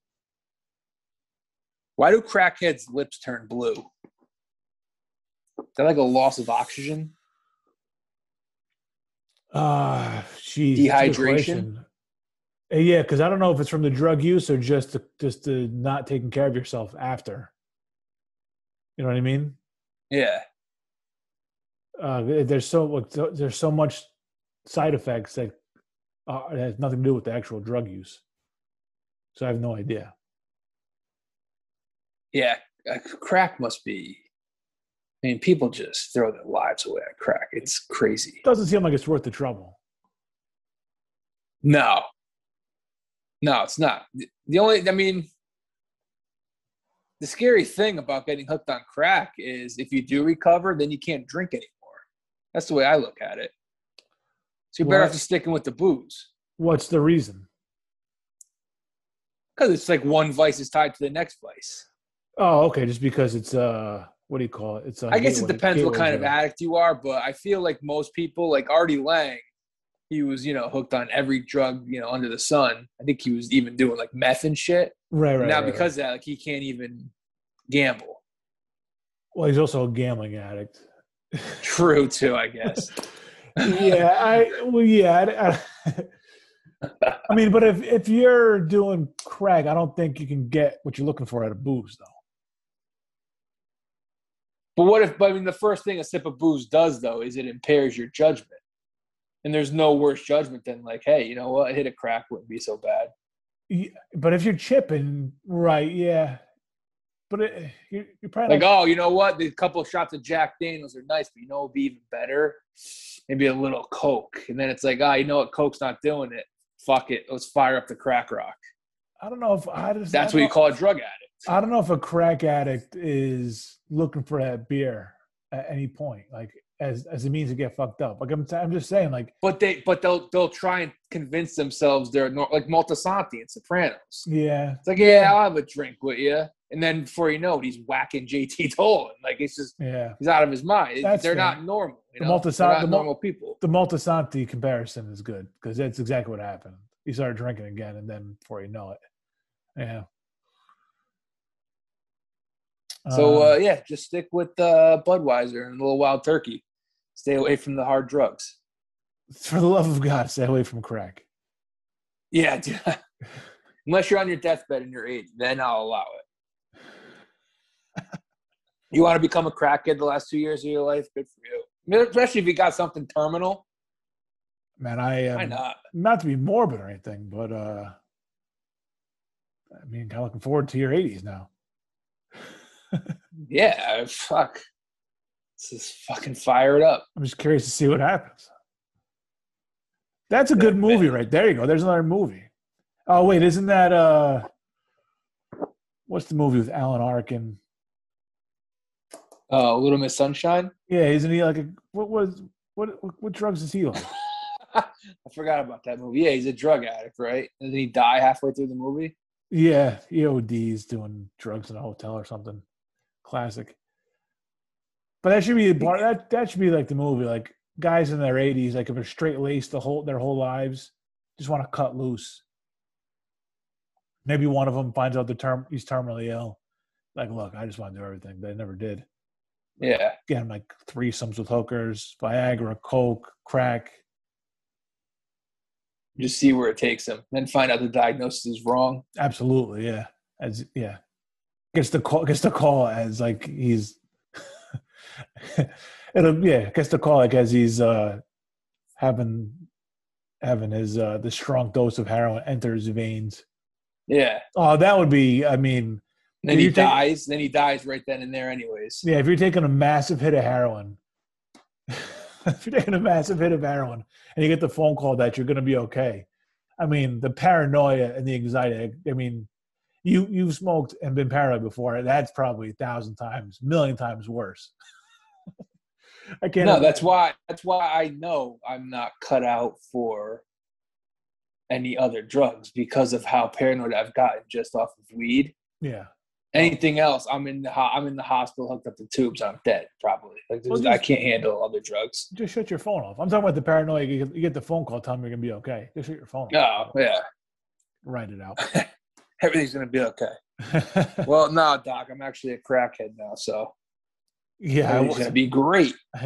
Why do crackheads' lips turn blue? Is that like a loss of oxygen? Uh, geez, that's a good Dehydration? Yeah, because I don't know if it's from the drug use or just the, just the not taking care of yourself after. You know what I mean? Yeah. Uh, there's so there's so much side effects that uh, has nothing to do with the actual drug use. So I have no idea. Yeah. Crack must be. I mean, people just throw their lives away at crack. It's crazy. Doesn't seem like it's worth the trouble. No. No, it's not. The- only, I mean, the scary thing about getting hooked on crack is if you do recover, then you can't drink anymore. That's the way I look at it. So you're better off just sticking with the booze What's the reason? Because it's like one vice is tied to the next vice. Oh, okay. Just because it's uh, what do you call it? It's a I guess it depends what kind of addict you are, but I feel like most people, like Artie Lange, he was, you know, hooked on every drug, you know, under the sun. I think he was even doing like meth and shit. Right, right. And now right, because of that, like he can't even gamble. well, he's also a gambling addict. True too, I [laughs] guess. yeah, I well, yeah. I, I, I mean, but if if you're doing crack, I don't think you can get what you're looking for out of booze, though. But what if? But I mean, the first thing a sip of booze does, though, is it impairs your judgment. And there's no worse judgment than like, hey, you know what? Hit a crack wouldn't be so bad. Yeah, But if you're chipping, right? Yeah. But it, you're, you're probably Like, not, oh, you know what? The couple of shots of Jack Daniels are nice, but you know, it'd be even better. Maybe a little Coke, and then it's like, ah, you know what? Coke's not doing it. Fuck it. Let's fire up the crack rock. I don't know if I just. That's I what you call a drug addict. I don't know if a crack addict is looking for that beer at any point, like as as a means to get fucked up. Like I'm, I'm just saying, like But they, but they'll they'll try and convince themselves they're nor- like Moltisanti and Sopranos. yeah, It's like, yeah, I'll have a drink with you. And then before you know it, he's whacking JT [laughs] Dolan. Like it's just yeah. he's out of his mind. That's They're fair. not normal. You The know? They're not the normal people. The Moltisanti comparison is good because that's exactly what happened. He started drinking again, and then before you know it, yeah. So uh, Um, yeah, just stick with uh, Budweiser and a little Wild Turkey. Stay away from the hard drugs. for the love of God, stay away from crack. Yeah, [laughs] unless you're on your deathbed in your age, then I'll allow it. You want to become a crackhead the last two years of your life? Good for you. I mean, Especially if you got something terminal. Man, I am not? not to be morbid or anything, but uh I mean, kind of looking forward to your 80s now. [laughs] Yeah, fuck. This is fucking fire it up. I'm just curious to see what happens. That's a good movie right there. You go. There's another movie. Oh wait, isn't that uh what's the movie with Alan Arkin? Uh, Little Miss Sunshine. Yeah, isn't he like a what was what what, what drugs is he on? [laughs] I forgot about that movie. Yeah, he's a drug addict, right? Doesn't he die halfway through the movie? Yeah, EOD's doing drugs in a hotel or something. Classic. But that should be bar. That that should be like the movie. Like guys in their 80s, like if they're straight laced the whole their whole lives, just want to cut loose. Maybe one of them finds out the term he's terminally ill. Like, look, I just want to do everything, but I never did. Yeah. Again, like threesomes with hookers, Viagra, Coke, crack. Just see where it takes him. Then find out the diagnosis is wrong. Absolutely, yeah. As yeah, gets the call. Gets the call as like he's. [laughs] It'll yeah. Gets the call like as he's uh having having his uh the strong dose of heroin enter his veins. Yeah. Oh, that would be. I mean, And then If he take- dies. Then he dies right then and there, anyways. Yeah, if you're taking a massive hit of heroin, [laughs] if you're taking a massive hit of heroin and you get the phone call that you're going to be okay, I mean, the paranoia and the anxiety. I mean, you you've smoked and been paranoid before. That's probably a thousand times, million times worse. [laughs] I can't. No, that's why. That's why I know I'm not cut out for any other drugs because of how paranoid I've gotten just off of weed. yeah. Anything else, I'm in the ho- I'm in the hospital, hooked up to tubes. I'm dead, probably. Like Well, there's- I can't handle other drugs. Just shut your phone off. I'm talking about the paranoia. You get, you get the phone call telling me you're gonna be okay. Just shut your phone off. Oh yeah, Write it out. [laughs] everything's gonna be okay. [laughs] Well, no, doc, I'm actually a crackhead now, so yeah, I everything's gonna be great. [laughs]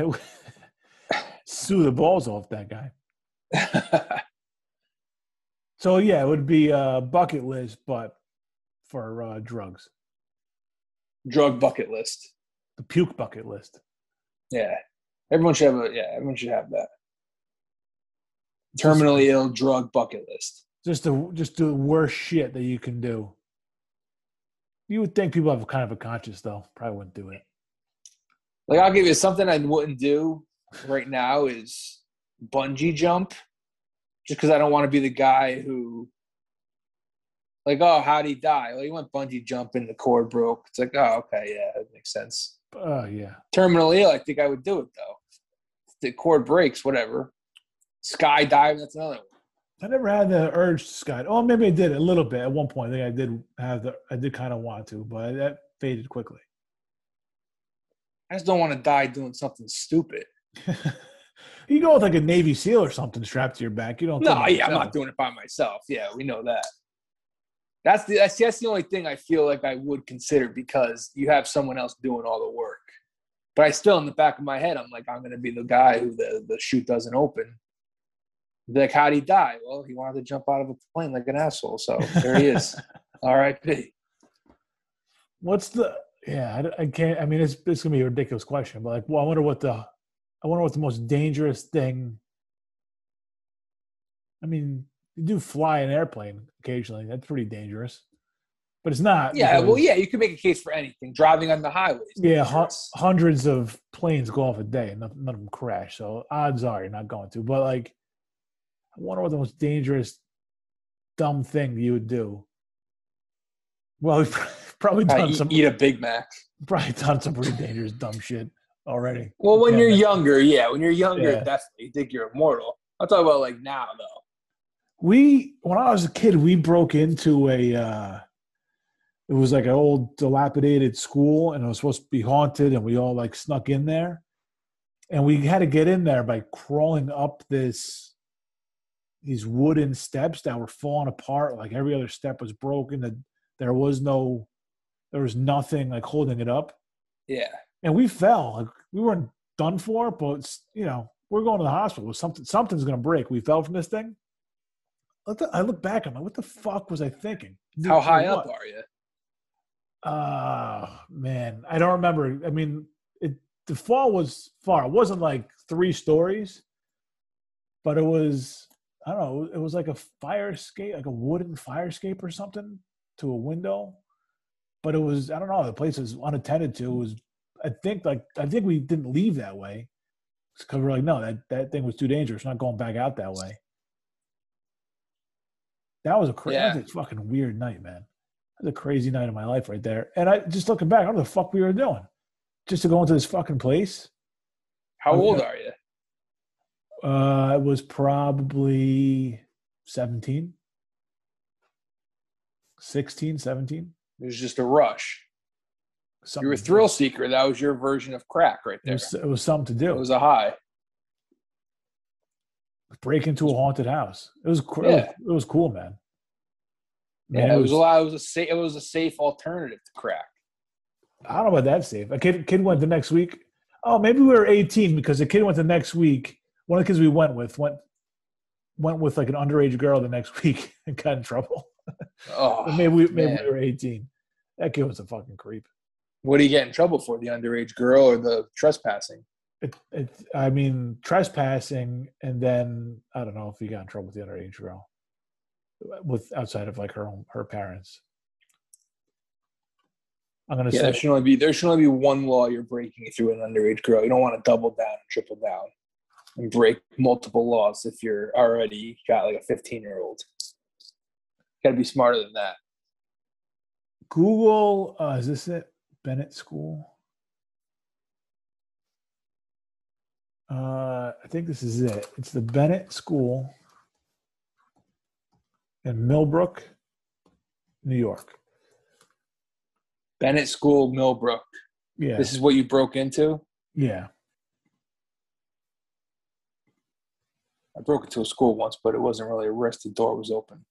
Sue the balls off that guy. So yeah, it would be a bucket list, but for uh, drugs, Drug bucket list. the puke bucket list. Yeah, everyone should have a yeah. Everyone should have that. Terminally ill drug bucket list. Just the just the worst shit that you can do. You would think people have kind of a conscience, though. Probably wouldn't do it. Like I'll give you something I wouldn't do right now is bungee jump, just because I don't want to be the guy who, like, oh, how'd he die? Well, he went bungee jumping, the cord broke. It's like, oh, okay, yeah, that makes sense. Oh yeah, Terminally ill, I think I would do it though. The cord breaks, whatever. Skydiving, that's another one. I never had the urge to skydive. Oh, maybe I did a little bit at one point. I think I did have the. I did kind of want to, but that faded quickly. I just don't want to die doing something stupid. [laughs] you go with like a Navy SEAL or something strapped to your back. You don't. No, yeah, I'm not doing it by myself. Yeah, we know that. That's the that's, that's the only thing I feel like I would consider because you have someone else doing all the work. But I still, in the back of my head, I'm like, I'm going to be the guy who the, the chute doesn't open. Like, how'd he die? Well, he wanted to jump out of a plane like an asshole. So there he is. [laughs] R.I.P. What's the? Yeah, I, I can't. I mean, it's it's gonna be a ridiculous question, but like, well, I wonder what the, I wonder what the most dangerous thing. I mean, you do fly an airplane occasionally. That's pretty dangerous, but it's not. Yeah, well, yeah, you can make a case for anything. Driving on the highways. Yeah, dangerous. hundreds of planes go off a day, and none, none of them crash. So odds are you're not going to. But like, I wonder what the most dangerous, dumb thing you would do. Well, [laughs] we've probably done eat, some, eat a Big Mac. [laughs] probably done some pretty dangerous, dumb shit already. Well, when Yeah, you're younger, yeah. When you're younger, Yeah. definitely you think you're immortal. I'm talking about like now, though. We, when I was a kid, we broke into a. Uh, it was like an old dilapidated school, and it was supposed to be haunted, and we all like snuck in there, and we had to get in there by crawling up this these wooden steps that were falling apart. Like every other step was broken. That there was no, there was nothing like holding it up, Yeah. and we fell. Like we weren't done for, but you know we're going to the hospital. Something something's gonna break. We fell from this thing. I look back. I'm like, what the fuck was I thinking? How high up are you? Uh man, I don't remember. I mean, it the fall was far. It wasn't like three stories, but it was I don't know. It was like a fire escape, like a wooden fire escape or something to a window. But it was I don't know. The place was unattended to. It was I think like I think we didn't leave that way because we're like no that that thing was too dangerous. We're not going back out that way. That was a crazy, Yeah. was a fucking weird night, man. That was a crazy night of my life right there. And I just looking back, I don't know what the fuck we were doing. Just to go into this fucking place. How Okay. old are you? Uh, it was probably 17, 16, 17. It was just a rush. Something You were a thrill seeker. That was your version of crack right It there. was, it was something to do. It was a high. Break into a haunted house. It was, it was, Yeah. it was cool, man. Man, Yeah, it was a lot. It was a safe. It was a safe alternative to crack. I don't know about that safe. A kid, kid went the next week. Oh, maybe we were 18 because the kid went the next week. One of the kids we went with went went with like an underage girl the next [laughs] week and got in trouble. Oh, [laughs] maybe we maybe man. we were 18. That kid was a fucking creep. what do you get in trouble for? The underage girl or the trespassing? It, it, I mean, trespassing, and then I don't know if he got in trouble with the underage girl, with outside of like her own her parents. I'm gonna Yeah, there say should only be there should only be one law you're breaking if you're an underage girl. You don't want to double down triple down and break multiple laws if you're already got like a 15 year old. Got to be smarter than that. Google. Uh, is this it? Bennett School. Uh, I think this is it. It's the Bennett School in Millbrook, New York. Bennett School, Millbrook. Yeah, This is what you broke into. yeah. I broke into a school once, but it wasn't really a risk. The door was open.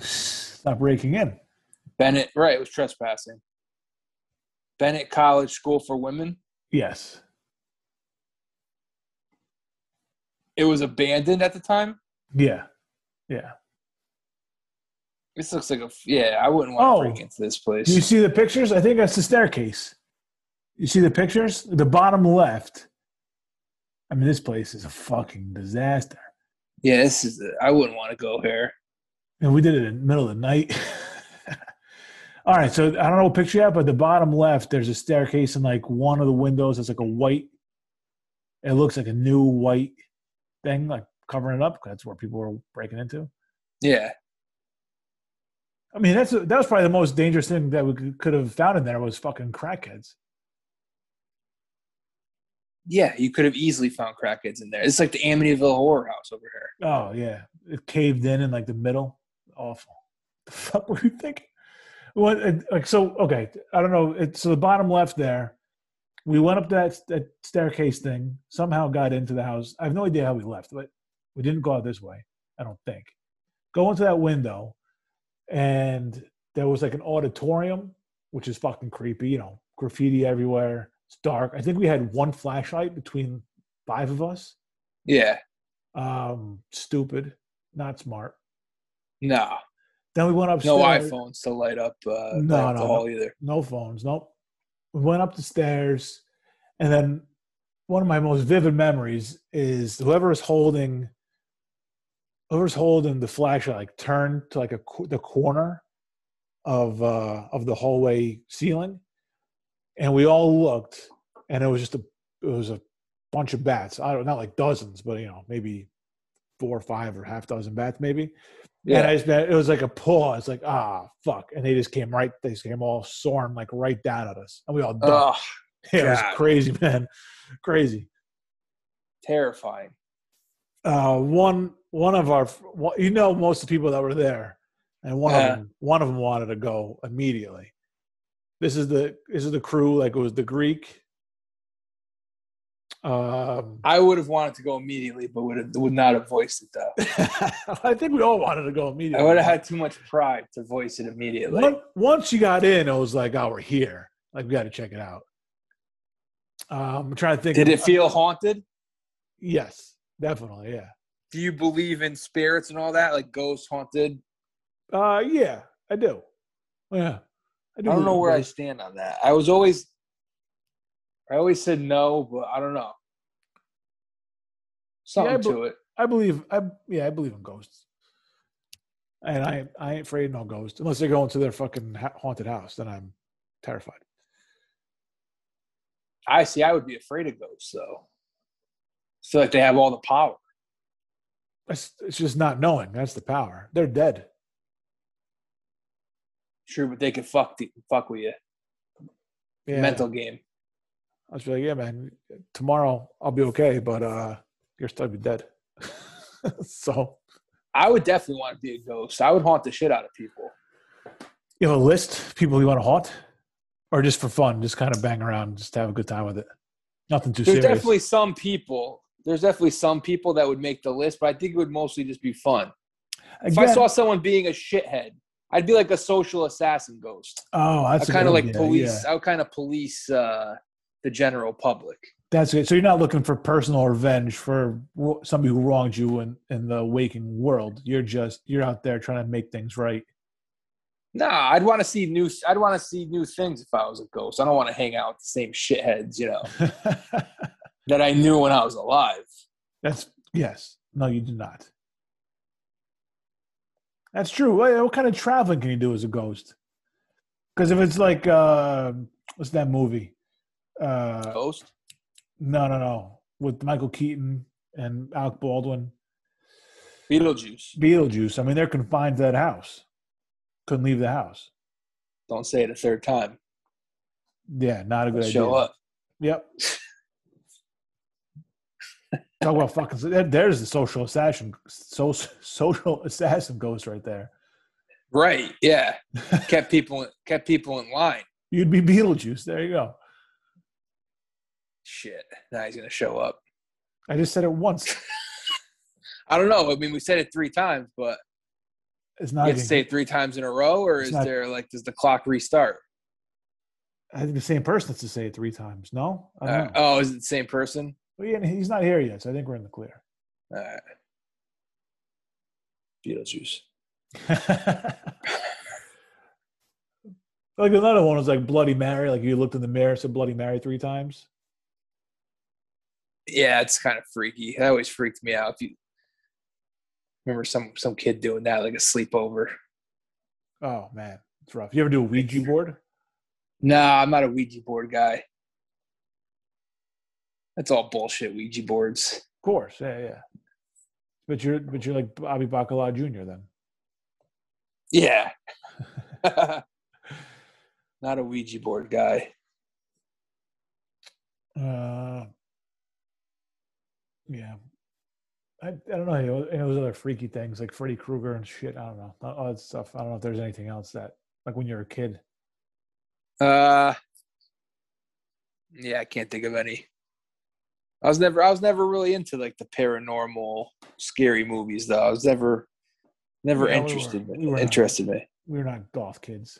Stop breaking in. Bennett, right? It was trespassing. Bennett College School for Women. Yes. It was abandoned at the time. Yeah. Yeah. This looks like a yeah. I wouldn't want Oh. to break into this place. Do you see the pictures? I think that's the staircase. You see the pictures? The bottom left. I mean, this place is a fucking disaster. yeah, this is. I wouldn't want to go here. And we did it in the middle of the night. [laughs] All right, so I don't know what picture you have, but the bottom left, there's a staircase, and like one of the windows is like a white. It looks like a new white thing, like covering it up. That's where people were breaking into. Yeah, I mean, that's that was probably the most dangerous thing that we could- have found in there was fucking crackheads. yeah. You could have easily found crackheads in there. It's like the Amityville Horror House over here. Oh yeah, it caved in in like the middle. Awful. The fuck were you thinking? What? Like so? Okay, I don't know. It's so the bottom left there. We went up that that staircase thing. Somehow got into the house. I have no idea how we left, but we didn't go out this way. I don't think. Go into that window, and there was like an auditorium, which is fucking creepy. You know, graffiti everywhere. It's dark. I think we had one flashlight between five of us. Yeah, Um, stupid, not smart. no, Then we went upstairs. no iPhones to light up uh, No, no, the hall either. No phones. Nope. We went up the stairs, and then one of my most vivid memories is whoever is holding, whoever's holding the flashlight, like turned to like a the corner of uh of the hallway ceiling, and we all looked, and it was just a it was a bunch of bats. I don't not like dozens, but you know maybe four or five or half dozen bats maybe. And I just, it was like a pause, like ah fuck, and they just came right, they just came all soaring like right down at us, and we all oh, [laughs] it was crazy, man, crazy. terrifying. Uh, one one of our, you know, most of the people that were there, and one Yeah. of them, one of them wanted to go immediately. This is the this is the crew, like it was the Greek. Um, I would have wanted to go immediately, but would have, would not have voiced it though. [laughs] I think we all wanted to go immediately. I would have had too much pride to voice it immediately. Once, once you got in, it was like, oh, we're here. Like, we got to check it out. Um, I'm trying to think. Did of- it feel haunted? Yes, definitely. Yeah. Do you believe in spirits and all that, like ghosts, haunted? Uh, yeah, I do. Yeah. I don't know where I stand on that. I was always, I always said no, but I don't know. Something Yeah, but- to it. I believe. I yeah, I believe in ghosts. And I I ain't afraid of no ghost unless they're going to their fucking haunted house. Then I'm terrified. I see. I would be afraid of ghosts, though. I feel like they have all the power. It's, it's just not knowing. That's the power. They're dead. Sure, but they could fuck the, fuck with you. Yeah. Mental game. I was like, yeah, man. Tomorrow I'll be okay, but uh, you're still be dead. [laughs] so I would definitely want to be a ghost. I would haunt the shit out of people. you have a list of people you want to haunt, or just for fun, just kind of bang around, just to have a good time with it. Nothing too There's serious. There's definitely some people. There's definitely some people that would make the list, but I think it would mostly just be fun. If I saw someone being a shithead, I'd be like a social assassin ghost. oh, that's a kind of like police. yeah. I would kind of police uh, the general public. That's good. So you're not looking for personal revenge for somebody who wronged you in, in the waking world. You're just you're out there trying to make things right. Nah, I'd want to see new. I'd want to see new things if I was a ghost. I don't want to hang out with the same shitheads, you know, [laughs] that I knew when I was alive. That's yes. No, you do not. That's true. What, what kind of traveling can you do as a ghost? Because if it's like uh, what's that movie? Uh, Ghost. no, no, no, with Michael Keaton and Alec Baldwin, Beetlejuice. Beetlejuice. I mean, they're confined to that house. Couldn't leave the house. Don't say it a third time. Yeah, not a good idea. Show up. Yep. Talk about fucking. There's the social assassin, so, social assassin ghost right there. Right. Yeah. [laughs] kept people kept people in line. You'd be Beetlejuice. There you go. Shit. Now he's gonna show up. I just said it once. [laughs] I don't know. I mean, we said it three times, but It's you not. have to say it three times in a row, or is not- there like does the clock restart? I think the same person has to say it three times. No. Uh, know. oh, is it the same person? Well, yeah, he's not here yet, so I think we're in the clear. All right. Beetlejuice. [laughs] like another one was like Bloody Mary. Like you looked in the mirror, said Bloody Mary three times. Yeah, it's kind of freaky. That always freaked me out. If you remember some some kid doing that, like a sleepover. Oh man, it's rough. You ever do a Ouija board? Nah, I'm not a Ouija board guy. That's all bullshit. Ouija boards. Of course, yeah, yeah. But you're but you're like Bobby Bacala Jr. Then. Yeah. [laughs] [laughs] not a Ouija board guy. Uh, yeah. I, I don't know. And those other freaky things like Freddy Krueger and shit. I don't know. All that stuff. I don't know if there's anything else that, like when you're a kid. Uh, yeah, I can't think of any. I was never, I was never really into like the paranormal, scary movies, though. I was never, never Yeah, we were- interested. we were not. interested me. We were not goth kids.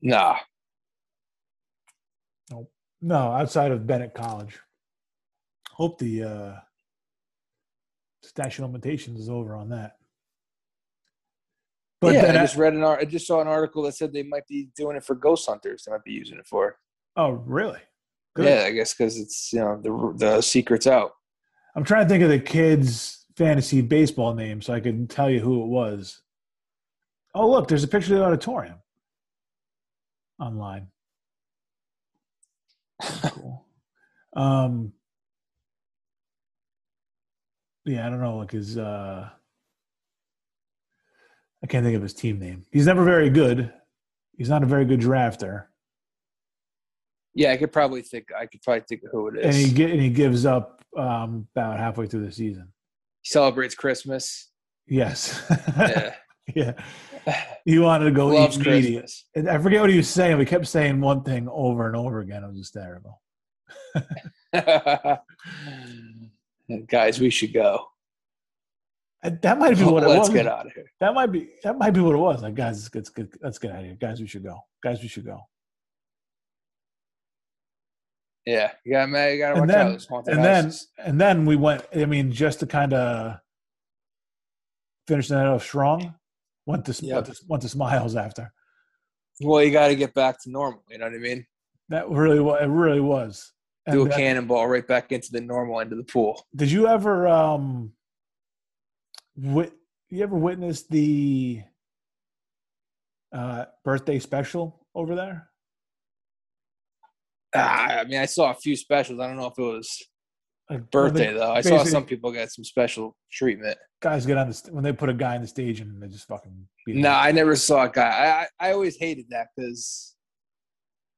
Nah. No no, outside of Bennett College. Hope the uh, statute of limitations is over on that. But yeah, then I I- just read an art. I just saw an article that said they might be doing it for ghost hunters. They might be using it for. oh, really? Good. Yeah, I guess because it's you know the the secret's out. I'm trying to think of the kids' fantasy baseball name so I can tell you who it was. Oh, look, there's a picture of the auditorium online. cool. Um, yeah, I don't know, like his. Uh, I can't think of his team name. He's never very good. He's not a very good drafter, Yeah, I could probably think. I could probably think of who it is. and he get and he gives up um, about halfway through the season. He celebrates Christmas. Yes. Yeah, [laughs] yeah. He wanted to go loves eat. Christmas. And I forget what he was saying. We kept saying one thing over and over again. It was hysterical. [laughs] [laughs] Guys, we should go. Uh, that might be what it was. [laughs] Let's was. get out of here. That might be that might be what it was. Like, guys, let's get let's get out of here. Guys, we should go. Guys, we should go. Yeah, you got man. You got to watch then- out. Those haunted And then houses. and then we went. I mean, just to kind of finish that off strong. Went to, Yep. went to went to Smiles after. well, you got to get back to normal. You know what I mean? That really was. It really was. And Do a then- cannonball right back into the normal end of the pool. Did you ever um wit- you ever witness the uh birthday special over there? Ah, I mean, I saw a few specials. I don't know if it was Like birthday though. I saw some people get some special treatment. guys get on the st- when they put a guy on the stage and they just fucking beat him No, up. I never saw a guy. I I, I always hated that because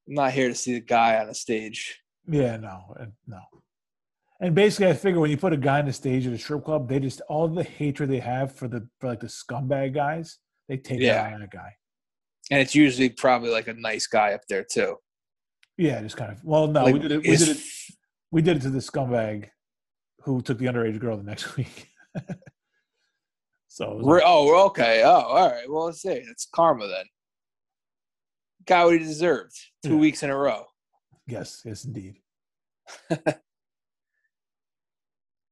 I'm not here to see the guy on a stage. Yeah, no, no. And basically, I figure when you put a guy on the stage at a strip club, they just all the hatred they have for the for like the scumbag guys, they take Yeah. out on that guy. And it's usually probably like a nice guy up there too. Yeah, just kind of. Well, no, Like, we did it. We did it. We did it to the scumbag who took the underage girl the next [laughs] week. so Re- oh, okay. Oh, all right. Well, let's see. It's karma then. Got what he deserved. Two Yeah. weeks in a row. Yes, yes, indeed. [laughs]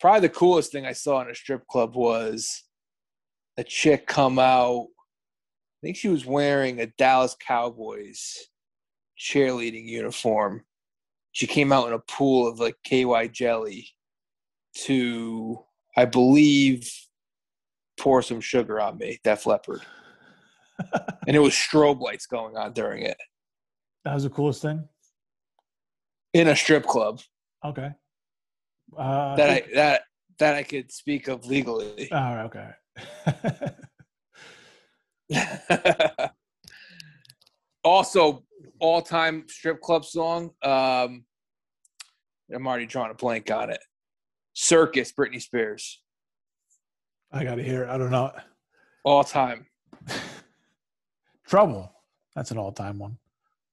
Probably the coolest thing I saw in a strip club was a chick come out. I think she was wearing a Dallas Cowboys cheerleading uniform. She came out in a pool of like KY jelly to, I believe, pour some sugar on me. Def Leppard. [laughs] and it was strobe lights going on during it That was the coolest thing. In a strip club Okay. Uh, that I that that I could speak of legally. [laughs] All right. Okay. [laughs] also, all time strip club song. Um, I'm already drawing a blank on it. Circus, Britney Spears. I got to hear. it. I don't know. All time. [laughs] Trouble. That's an all-time one.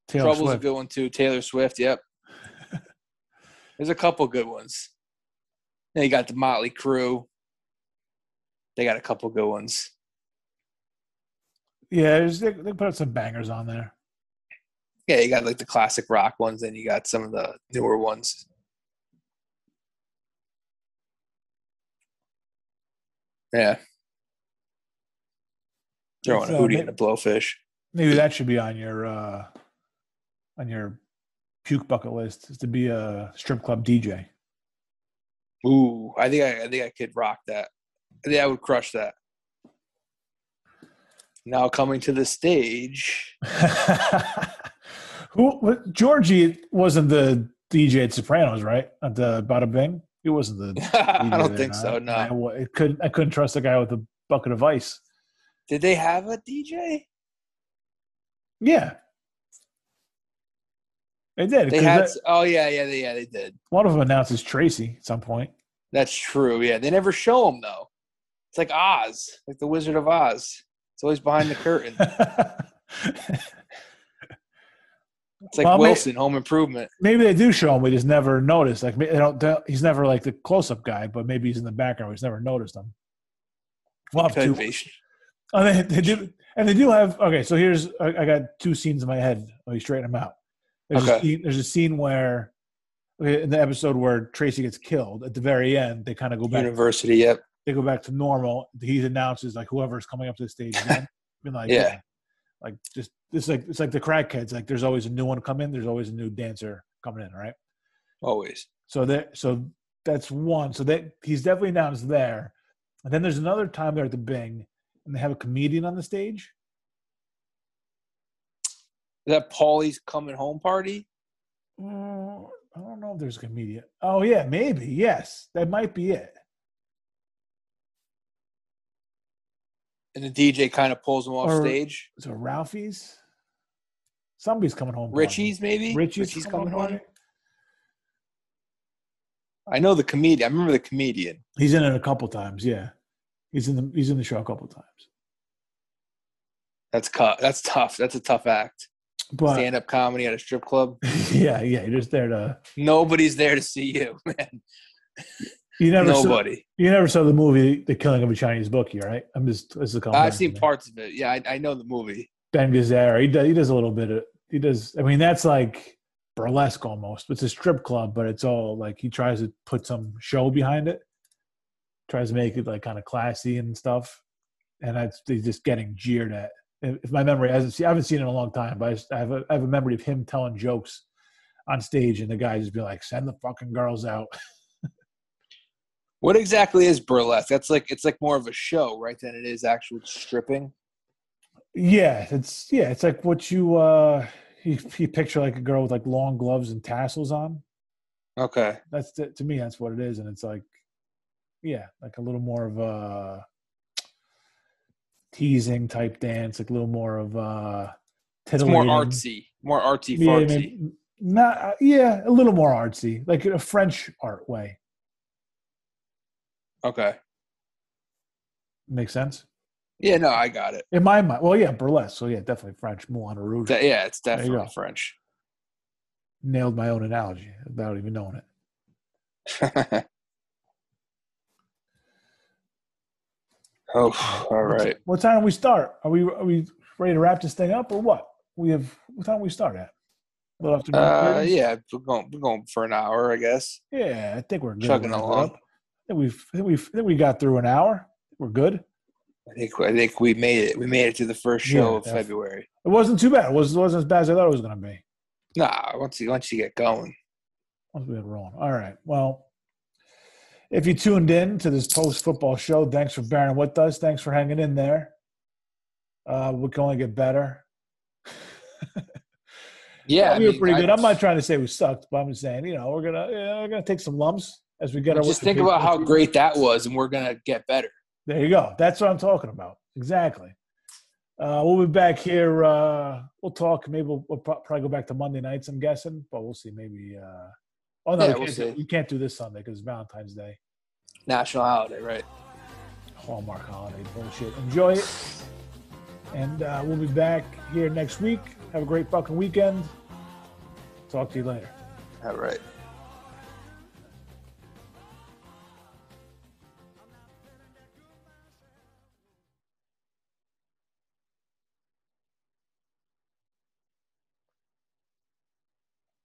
Taylor Trouble's Swift. a good one too. Taylor Swift. Yep. There's a couple good ones. Then you got the Mötley Crüe. They got a couple good ones. Yeah, there's- they, they put some bangers on there. Yeah, you got like the classic rock ones, and you got some of the newer ones. Yeah. Throwing It's, a uh, hootie and a blowfish. Maybe that should be on your uh on your puke bucket list is to be a strip club DJ. Ooh, I think I, I think I could rock that. I think I would crush that. Now coming to the stage. [laughs] Who Georgie wasn't the DJ at Sopranos, right? At the Bada Bing? He wasn't the [laughs] I don't think so. I, No. wa- it couldn't I couldn't trust the guy with a bucket of ice. Did they have a DJ? Yeah. They did. They had. that- Oh yeah, yeah, they, yeah. They did. one of them announces Tracee at some point. That's true. Yeah, they never show him though. It's like Oz, like the Wizard of Oz. It's always behind the curtain. [laughs] It's like Well, Wilson, Home Improvement. maybe they do show him. We just never noticed. Like they don't. He's never like the close-up guy, but maybe he's in the background. We just never noticed him. We'll have Could. Oh, they, they do, and they do have. Okay, so here's I, I got two scenes in my head. Let me straighten them out. There's, a Okay. scene, there's a scene where in the episode where Tracee gets killed at the very end, they kind of go back. University. Yep. They go back to normal. He announces like whoever's coming up to the stage [laughs] again. Been like, Yeah. like just it's like it's like the crackheads. Like there's always a new one coming. in. There's always a new dancer coming in, right? Always. So that so that's one. So that he's definitely announced there. And then there's another time they're at the Bing, and they have a comedian on the stage. Is that Paulie's coming home party? Mm, I don't know if there's a comedian. Oh yeah, maybe. Yes, that might be it. And the DJ kind of pulls him off Or- stage. Is it Ralphie's? Somebody's coming home. party. Richie's maybe. Richie's, coming home. home. party? I know the comedian. I remember the comedian. He's in it a couple times. Yeah, he's in the he's in the show a couple times. That's cut. That's tough. That's a tough act. Stand up comedy at a strip club. [laughs] yeah, yeah, you're just there to. Nobody's there to see you, [laughs] man. You never saw, Nobody. you never saw the movie The Killing of a Chinese Bookie, right? I'm just this is a I've seen parts of it. Yeah, I, I know the movie. Ben Gazzara. He does he does a little bit of he does. I mean, that's like burlesque almost. It's a strip club, but it's all like he tries to put some show behind it. Tries to make it like kind of classy and stuff, and that's he's just getting jeered at. If my memory hasn't seen, I haven't seen it in a long time, but I, just, I have a I have a memory of him telling jokes on stage, and the guy just be like, "Send the fucking girls out." What exactly is burlesque? That's like it's like more of a show, right? Than it is actual stripping. Yeah, it's yeah, it's like what you uh you, you picture like a girl with like long gloves and tassels on. Okay. That's to, to me that's what it is, and it's like yeah, like a little more of a teasing type dance, like a little more of uh It's more artsy, more artsy Yeah, fartsy. maybe- not uh, yeah, a little more artsy, like in a French art way. Okay. Makes sense Yeah, no, I got it. in my mind. Well, yeah, burlesque. So yeah, definitely French. Moulin Rouge. That- yeah, it's definitely. French. Nailed my own analogy without even knowing it. [laughs] oh, [sighs] all right. What time do we start? Are we are we ready to wrap this thing up or what? We have what time do we start at? A little after Uh, yeah, we're going, we're going for an hour, I guess. Yeah, I think we're good. Chugging We'll wrap it along. I think we've I think we've I think we got through an hour. We're good. I think I think we made it. We made it to the first show Yeah, of def- February. It wasn't too bad. It wasn't, it wasn't as bad as I thought it was going to be. Nah, once you once you get going, Once we get rolling. All right. Well, if you tuned in to this post football show, thanks for bearing with us. Thanks for hanging in there. Uh, we can only get better. Yeah, I I we were mean, pretty I- good. I'm not trying to say we sucked, but I'm just saying, you know, we're gonna yeah, we're gonna take some lumps as we get our. just think about how great that was, and we're gonna get better. There you go. That's what I'm talking about. Exactly. Uh, we'll be back here. Uh, we'll talk. Maybe we'll, we'll probably go back to Monday nights. I'm guessing, but we'll see. Maybe. Uh, oh no, Yeah, we, we'll can't do, we can't do this Sunday because it's Valentine's Day. National holiday, right? Hallmark holiday bullshit. Enjoy it. And uh, we'll be back here next week. Have a great fucking weekend. Talk to you later. All right.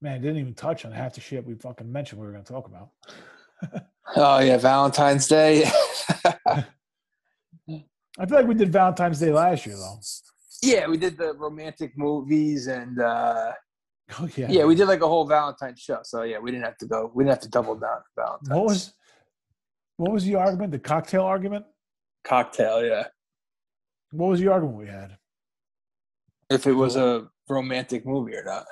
Man, didn't even touch on half the shit we fucking mentioned we were going to talk about. [laughs] Oh yeah, Valentine's Day. [laughs] I feel like we did Valentine's Day last year, though. yeah, we did the romantic movies, and uh, Oh yeah. yeah, we did like a whole Valentine's show. So yeah, we didn't have to go. We didn't have to double down on Valentine's. What was what was the argument? The cocktail argument? cocktail? Yeah, What was the argument we had? if it was a romantic movie or not.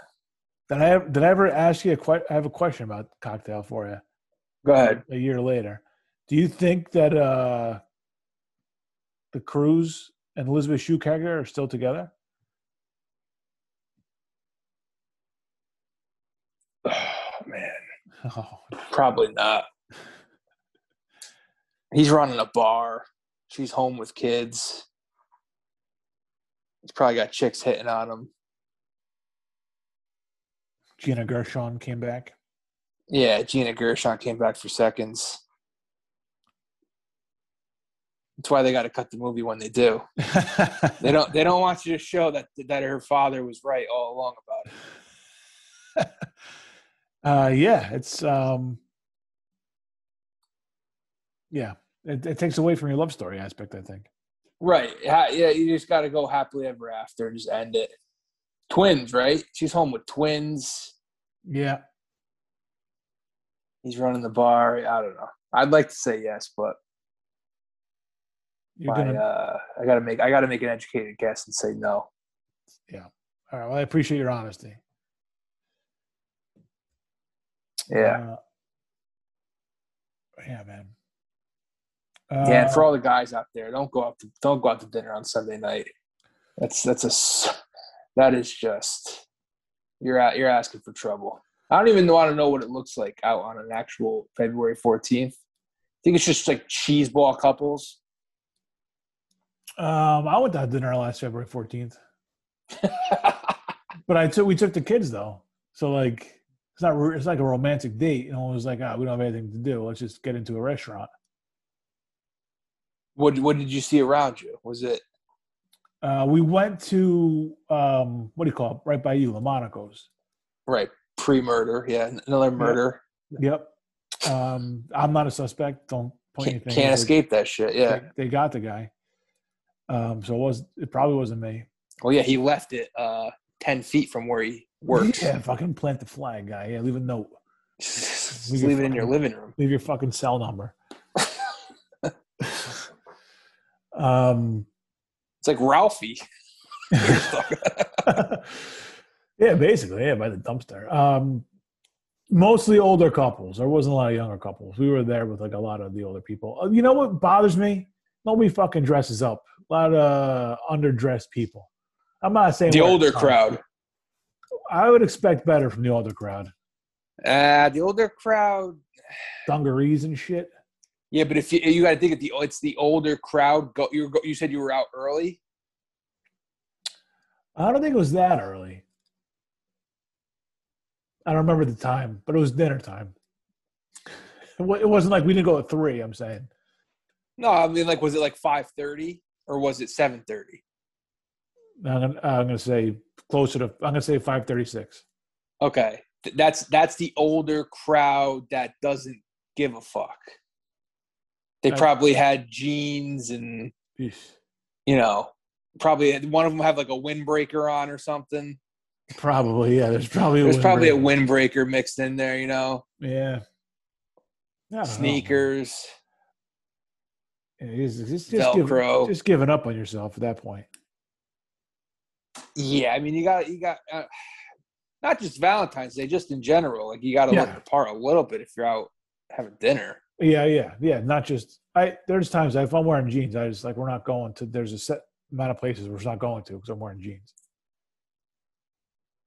Did I ever, did I ever ask you a que- I have a question about cocktail for you Go ahead. a year later. Do you think that uh the Cruise and Elizabeth character are still together? Oh man, [sighs] Oh, probably not. He's running a bar. She's home with kids. He's probably got chicks hitting on him. Gina Gershon came back. Yeah, Gina Gershon came back for seconds. That's why they got to cut the movie when they do. [laughs] They don't. They don't want you to show that that her father was right all along about it. [laughs] uh yeah, it's um yeah. It, it takes away from your love story aspect, I think. Right. Yeah. You just got to go happily ever after and just end it. Twins, right? She's home with twins. Yeah. He's running the bar. I don't know. I'd like to say yes, but You're my, gonna uh, I gotta make I gotta make an educated guess and say no. Yeah. All right. Well, I appreciate your honesty. Yeah. Uh, yeah, man. yeah. And for Uh, all the guys out there, don't go out to don't go out to dinner on Sunday night. That's that's a that is just you're out you're asking for trouble. I don't even want to know what it looks like out on an actual February 14th. I think it's just like cheese ball couples. um, I went to dinner last February 14th, [laughs] but I took we took the kids though, so like it's not it's like a romantic date. And it was like ah, we don't have anything to do. Let's just get into a restaurant. what what did you see around you? Was it Uh, we went to um, what do you call it? Right by you, Lamonaco's. right pre-murder? Yeah, another murder. Yep. Um, I'm not a suspect. Don't point Can't, anything. can't escape that shit. Yeah. They, they got the guy. Um, so it was it probably wasn't me. Well, yeah, he left it uh, ten feet from where he works. Yeah, fucking plant the flag, guy. Yeah, leave a note. Just [laughs] Leave leave it in your living room. Leave your fucking cell number. [laughs] um, It's like Ralphie. [laughs] yeah, basically, yeah, by the dumpster. Um, mostly older couples. There wasn't a lot of younger couples. We were there with like a lot of the older people. Uh, You know what bothers me? Nobody fucking dresses up. A lot of underdressed people. I'm not saying the older crowd. I would expect better from the older crowd. Uh, the older crowd. Dungarees and shit. Yeah, but if you you got to think of the it's the older crowd. Go you go, you said you were out early. I don't think it was that early. I don't remember the time, but it was dinner time. [laughs] It wasn't like we didn't go at three. I'm saying No, I mean like was it like five thirty or was it seven thirty? I'm gonna, I'm gonna say closer to. I'm gonna say five thirty six. Okay, that's that's the older crowd that doesn't give a fuck. They probably had jeans and you know probably one of them have like a windbreaker on or something. Probably, yeah. There's probably a There's probably a windbreaker. mixed in there, you know, Yeah. Don't know, sneakers. Yeah, just, just, give, Velcro. just giving up on yourself at that point. Yeah, I mean, you got you got uh, not just Valentine's Day, just in general. Like you got to Yeah. look the part a little bit if you're out having dinner. Yeah, yeah, yeah. Not just I. There's times if I'm wearing jeans, I just like we're not going to. There's a set amount of places we're not going to because I'm wearing jeans.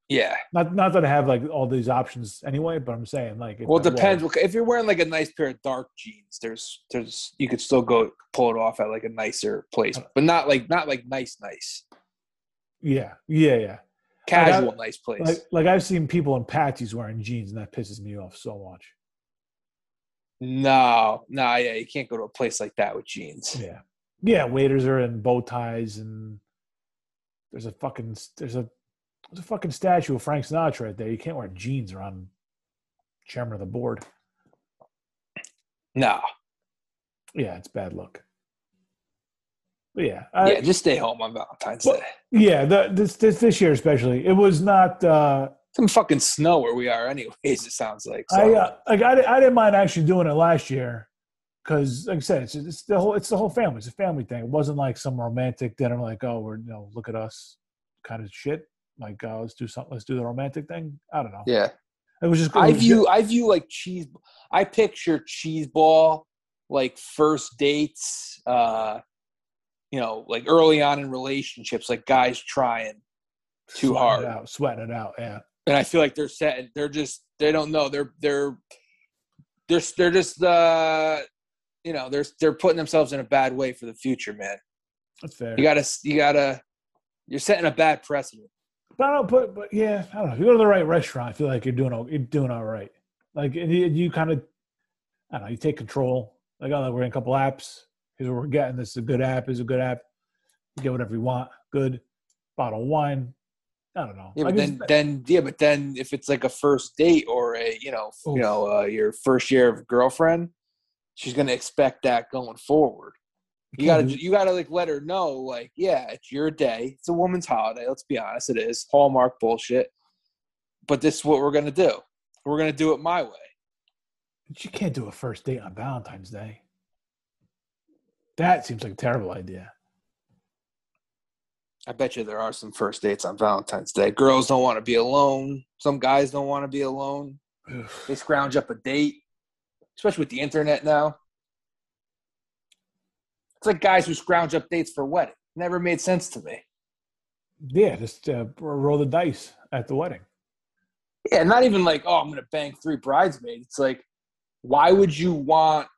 Yeah. Not not that I have like all these options anyway, but I'm saying like. Well, it depends. If you're wearing like a nice pair of dark jeans, there's there's you could still go pull it off at like a nicer place, but not like not like nice nice Yeah, yeah, yeah. casual nice place. Like like I've seen people in patties wearing jeans, and that pisses me off so much. No, no, yeah, you can't go to a place like that with jeans. Yeah, yeah. Waiters are in bow ties, and there's a fucking there's a there's a fucking statue of Frank Sinatra right there. You can't wear jeans around chairman of the board. No, Yeah, it's bad luck. But yeah, I, yeah, just stay home on Valentine's Well- Day. yeah. The, this, this this year especially, it was not. uh Some fucking snow where we are, anyways. It sounds like. So. I uh, like I, I didn't mind actually doing it last year because, like I said, it's, it's the whole it's the whole family. It's a family thing. It wasn't like some romantic dinner, like oh, we're you know look at us kind of shit. Like uh, let's do something. Let's do the romantic thing. I don't know. yeah, It was just. it I was view I view like cheese. I picture cheese ball like first dates. uh You know, like early on in relationships, like guys trying. too sweating hard. it out, sweating it out. Yeah, and I feel like they're set. They're just they don't know. They're they're they're they're just uh you know they're they're putting themselves in a bad way for the future, man. that's fair. You gotta you gotta you're setting a bad precedent. But I don't put, but yeah, I don't know. If you go to the right restaurant, I feel like you're doing o- you're doing all right. Like you, you kind of, I don't know, you take control. Like oh, we're in a couple apps. Here's what we're getting. This is a good app. This is a good app. You get whatever you want. Good bottle of wine. I don't know. Yeah, but then then yeah, but then if it's like a first date or a you know Oof. you know uh, your first year of girlfriend, she's gonna expect that going forward. You gotta do- you gotta like let her know like yeah it's your day it's a woman's holiday let's be honest it is hallmark bullshit but this is what we're gonna do we're gonna do it my way But you can't do a first date on Valentine's Day. That seems like a terrible idea. I bet you there are some first dates on Valentine's Day. Girls don't want to be alone. Some guys don't want to be alone. They scrounge up a date, especially with the internet now. It's like guys who scrounge up dates for wedding. Never made sense to me. Yeah, just uh, roll the dice at the wedding. Yeah, not even like, oh, I'm going to bang three bridesmaids. It's like, why would you want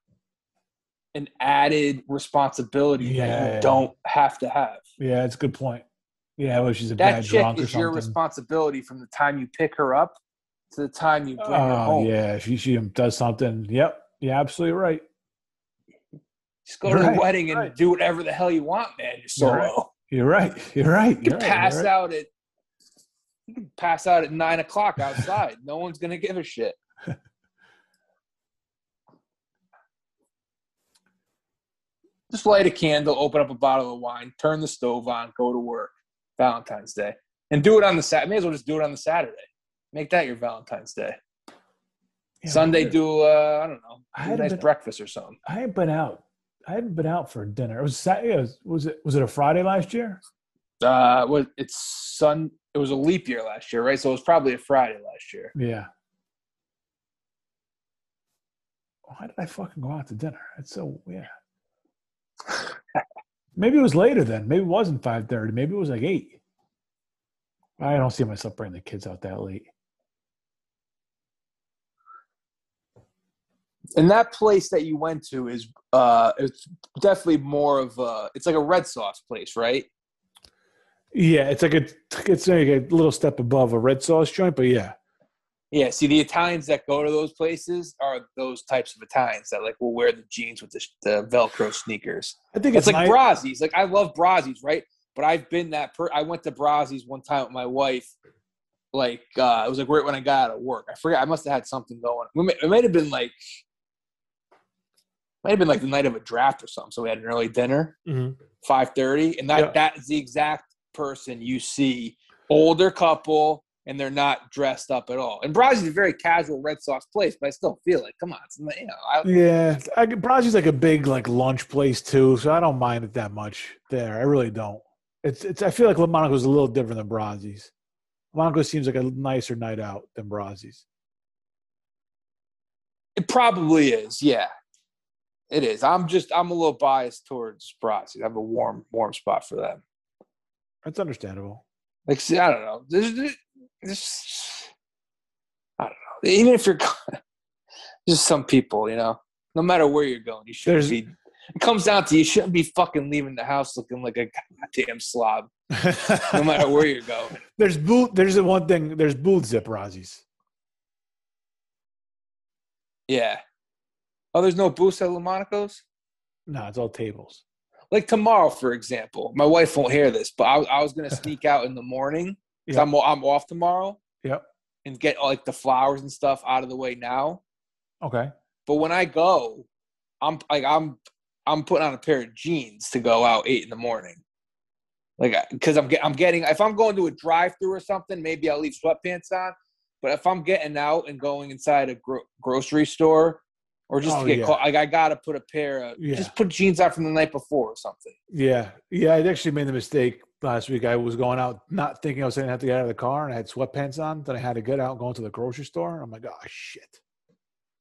an added responsibility that Yeah. you don't have to have? Yeah, it's a good point. Yeah, well, she's a That bad chick drunk or is your responsibility from the time you pick her up to the time you bring her Oh home. yeah, if she, she does something. Yep, you're absolutely right. Just go to the Right, wedding and right. do whatever the hell you want, man. You're You're solo. right. You're right. [laughs] You're right. You You're can right, pass you're right. out at you can pass out at nine o'clock outside. no one's gonna give a shit. [laughs] Just light a candle, open up a bottle of wine, turn the stove on, go to work. Valentine's Day, and do it on the Sat. May as well just do it on the Saturday. Make that your Valentine's Day. Yeah, Sunday, do uh, I don't know, I a nice breakfast or something. I hadn't been out. I hadn't been out for dinner. It was Sat- yeah, it was, was it was it a Friday last year? Uh, what it's Sun. It was a leap year last year, right? So it was probably a Friday last year. Yeah. Why did I fucking go out to dinner? It's so yeah. Maybe it was later then. Maybe it wasn't five thirty. Maybe it was like eight. I don't see myself bringing the kids out that late. And that place that you went to is uh, it's definitely more of a. It's like a red sauce place, right? Yeah, it's like a it's like a little step above a red sauce joint, but yeah, Yeah. See, the Italians that go to those places are those types of Italians that like will wear the jeans with the, the Velcro sneakers. I think It's, it's, like nice. Brazzi's. Like I love Brazzi's, right? But I've been that. Per- I went to Brazzi's one time with my wife. Like uh, it was like right when I got out of work. I forget. I must have had something going. It might have been like. Might have been like the night of a draft or something. So we had an early dinner, Mhm. five thirty, and that Yeah. that is the exact person you see, older couple, and they're not dressed up at all. And Brazzi's a very casual red sauce place, but I still feel it. Come on, not- you know, I, Yeah, I, Brazzi's like a big like lunch place too, so I don't mind it that much there. I really don't. It's it's. I feel like La Monaco's a little different than Bronzi's. Monaco seems like a nicer night out than Bronzi's. It probably is. Yeah, it is. I'm just I'm a little biased towards Bronzi's. I have a warm warm spot for them. That's understandable. Like, see, I don't know. There's, there's, I don't know. Even if you're [laughs] just some people, you know, no matter where you're going, you should be. It comes down to you shouldn't be fucking leaving the house looking like a goddamn slob, [laughs] no matter where you're going. There's boot. There's the one thing. There's boot zip Razzies. Yeah. Oh, there's no booths at Monaco's. No, it's all tables. Like tomorrow, for example, my wife won't hear this, but I, I was gonna [laughs] sneak out in the morning yep. I'm I'm off tomorrow. Yep. And get like the flowers and stuff out of the way now. Okay. But when I go, I'm like I'm I'm putting on a pair of jeans to go out eight in the morning. Like, because I'm get, I'm getting if I'm going to a drive-through or something, maybe I'll leave sweatpants on. But if I'm getting out and going inside a gro- grocery store, or just oh, to get yeah. caught, like I gotta put a pair of yeah. just put jeans out from the night before or something. Yeah, yeah. I actually made the mistake last week. I was going out not thinking I was going to have to get out of the car, and I had sweatpants on. Then I had to get out, going to the grocery store. I'm like, oh shit,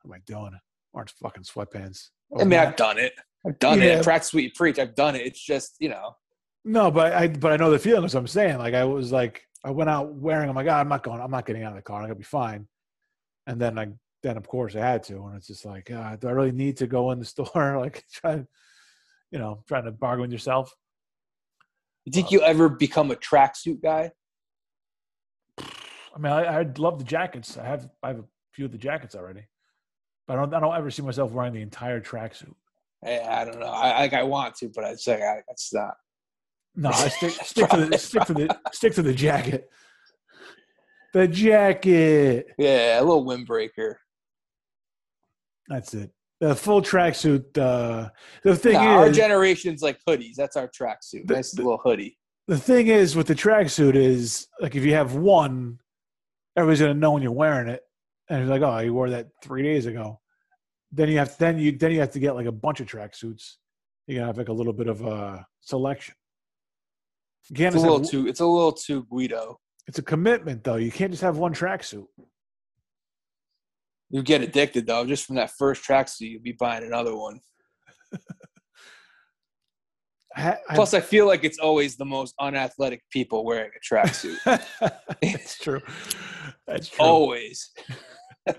what am I doing? Aren't fucking sweatpants. I mean, I've done it. I've done yeah. it. Practice what you preach. I've done it. It's just you know. No, but I but I know the feeling. As I'm saying, like I was like I went out wearing. I'm like, oh, I'm not going. I'm not getting out of the car. I'm gonna be fine. And then I then of course I had to, and it's just like, uh, do I really need to go in the [laughs] store? like trying, you know, trying to bargain with yourself. You think um, you ever become a tracksuit guy? I mean, I, I love the jackets. I have I have a few of the jackets already. But I don't, I don't ever see myself wearing the entire tracksuit. I, I don't know. I like I want to, but I'd say I, it's not. No, I [laughs] stick stick to the stick to the stick to the jacket. The jacket. Yeah, a little windbreaker. That's it. The full tracksuit. Uh, the thing nah, is, our generation's like hoodies. That's our tracksuit. Nice the, little hoodie. The thing is, with the tracksuit, is like if you have one, everybody's gonna know when you're wearing it and it's like, oh, you wore that three days ago. Then you have then you then you have to get like a bunch of tracksuits. You gotta have like a little bit of a selection. You it's a little have, too. It's a little too Guido. It's a commitment, though. You can't just have one tracksuit. You get addicted, though. Just from that first tracksuit, you'll be buying another one. [laughs] I, Plus, I feel like it's always the most unathletic people wearing a tracksuit. [laughs] That's true. That's true. Always. [laughs]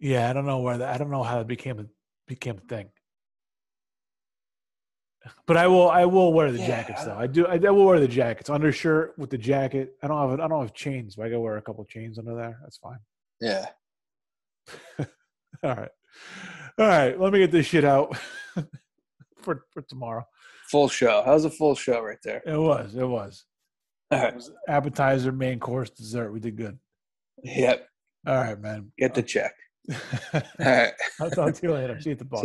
yeah, I don't know where that. I don't know how it became a became a thing. But I will. I will wear the yeah, jackets though. I do. I, I, will wear the jackets. Undershirt with the jacket. I don't have. I don't have chains. But I gotta wear a couple chains under there. That's fine. [laughs] Yeah. All right. All right. Let me get this shit out [laughs] for for tomorrow. Full show. That was a full show right there. It was. It was. All right. Was appetizer, main course, dessert. We did good. Yep. All right, man. Get the check. [laughs] All right. I'll talk to you later. See you at the bar.